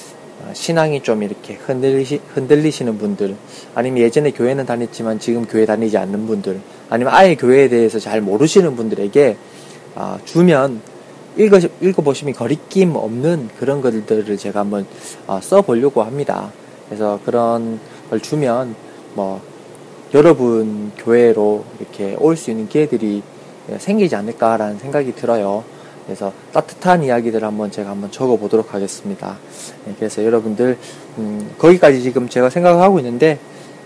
Speaker 1: 신앙이 좀 이렇게 흔들리시, 흔들리시는 분들, 아니면 예전에 교회는 다녔지만 지금 교회 다니지 않는 분들, 아니면 아예 교회에 대해서 잘 모르시는 분들에게 아, 주면 읽어, 읽어보시면 거리낌 없는 그런 것들을 제가 한번 어, 써보려고 합니다. 그래서 그런 걸 주면 뭐 여러분 교회로 이렇게 올 수 있는 기회들이 생기지 않을까라는 생각이 들어요. 그래서 따뜻한 이야기들 한번 제가 한번 적어 보도록 하겠습니다. 네, 그래서 여러분들 음, 거기까지 지금 제가 생각하고 있는데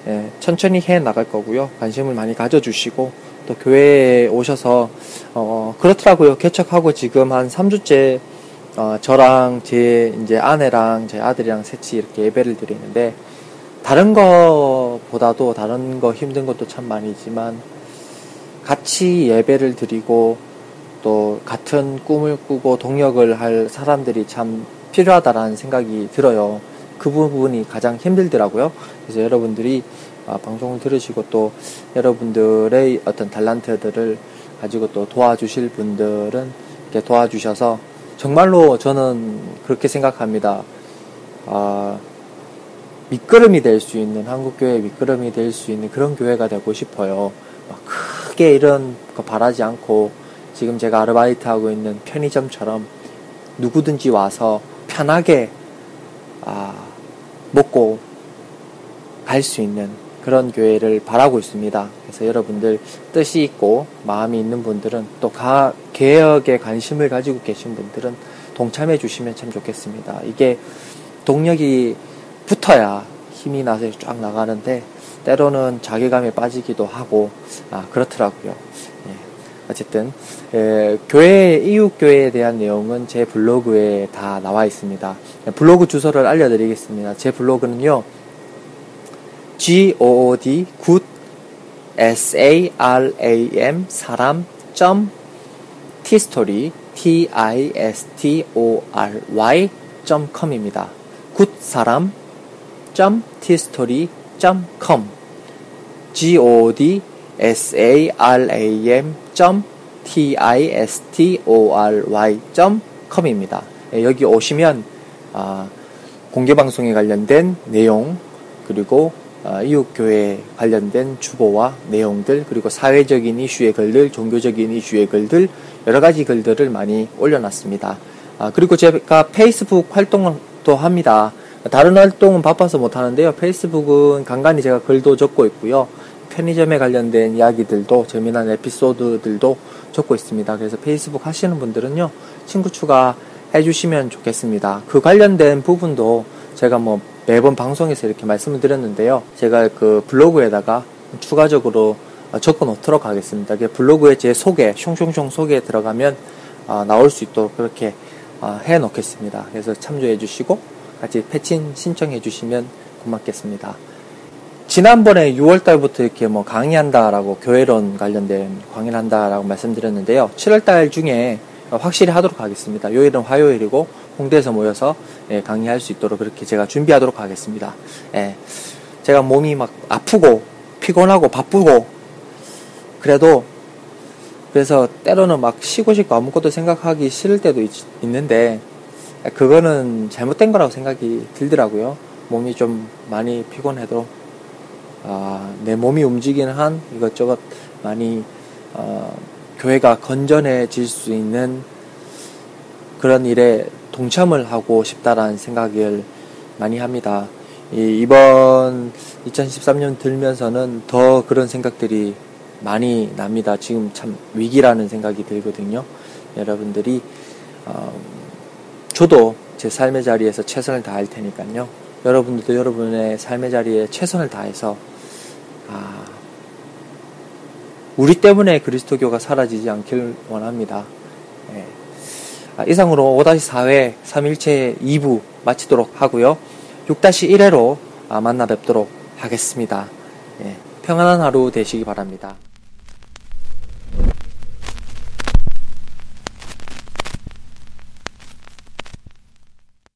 Speaker 1: 예, 천천히 해 나갈 거고요. 관심을 많이 가져주시고 또 교회에 오셔서 어, 그렇더라고요. 개척하고 지금 한 3주째 어, 저랑 제 이제 아내랑 제 아들이랑 셋이 이렇게 예배를 드리는데 다른 거보다도 다른 거 힘든 것도 참 많이 있지만 같이 예배를 드리고 또 같은 꿈을 꾸고 동력을 할 사람들이 참 필요하다라는 생각이 들어요. 그 부분이 가장 힘들더라고요. 그래서 여러분들이 아, 방송을 들으시고 또 여러분들의 어떤 달란트들을 가지고 또 도와주실 분들은 이렇게 도와주셔서 정말로 저는 그렇게 생각합니다. 아, 밑거름이 될 수 있는 한국교회 밑거름이 될 수 있는 그런 교회가 되고 싶어요. 크게 이런 거 바라지 않고 지금 제가 아르바이트 하고 있는 편의점처럼 누구든지 와서 편하게 아, 먹고 갈 수 있는 그런 교회를 바라고 있습니다. 그래서 여러분들 뜻이 있고 마음이 있는 분들은 또 가, 개혁에 관심을 가지고 계신 분들은 동참해 주시면 참 좋겠습니다. 이게 동력이 붙어야 힘이 나서 쫙 나가는데 때로는 자괴감에 빠지기도 하고 아, 그렇더라고요. 어쨌든 에, 교회 이웃 교회에 대한 내용은 제 블로그에 다 나와 있습니다. 블로그 주소를 알려드리겠습니다. 제 블로그는요 g o o d good s a r a m 사람 점 tstory t i s t o r y 점 com입니다. good 사람 점 tstory 점 com g o o d saram.tistory.com입니다. 예, 여기 오시면 아, 공개 방송에 관련된 내용 그리고 아, 이웃교회 관련된 주보와 내용들 그리고 사회적인 이슈의 글들 종교적인 이슈의 글들 여러 가지 글들을 많이 올려놨습니다. 아, 그리고 제가 페이스북 활동도 합니다. 다른 활동은 바빠서 못하는데요. 페이스북은 간간히 제가 글도 적고 있고요. 편의점에 관련된 이야기들도 재미난 에피소드들도 적고 있습니다. 그래서 페이스북 하시는 분들은요 친구 추가 해주시면 좋겠습니다. 그 관련된 부분도 제가 뭐 매번 방송에서 이렇게 말씀을 드렸는데요. 제가 그 블로그에다가 추가적으로 적어 놓도록 하겠습니다. 블로그에 제 소개, 숑숑숑 소개에 들어가면 아, 나올 수 있도록 그렇게 아, 해 놓겠습니다. 그래서 참조해 주시고 같이 패친 신청해 주시면 고맙겠습니다. 지난번에 6월달부터 이렇게 뭐 강의한다라고 교회론 관련된 강의를 한다라고 말씀드렸는데요. 7월달 중에 확실히 하도록 하겠습니다. 요일은 화요일이고 홍대에서 모여서 예, 강의할 수 있도록 그렇게 제가 준비하도록 하겠습니다. 예, 제가 몸이 막 아프고 피곤하고 바쁘고 그래도 그래서 때로는 막 쉬고 싶고 아무것도 생각하기 싫을 때도 있, 있는데 그거는 잘못된 거라고 생각이 들더라고요. 몸이 좀 많이 피곤해도 아, 내 몸이 움직이는 한 이것저것 많이 어, 교회가 건전해질 수 있는 그런 일에 동참을 하고 싶다라는 생각을 많이 합니다. 이 번 2013년 들면서는 더 그런 생각들이 많이 납니다. 지금 참 위기라는 생각이 들거든요. 여러분들이 어, 저도 제 삶의 자리에서 최선을 다할 테니까요. 여러분들도 여러분의 삶의 자리에 최선을 다해서 아, 우리 때문에 그리스도교가 사라지지 않길 원합니다. 예. 아, 이상으로 5-4회 3일체 2부 마치도록 하고요. 6-1회로 아, 만나 뵙도록 하겠습니다. 예. 평안한 하루 되시기 바랍니다.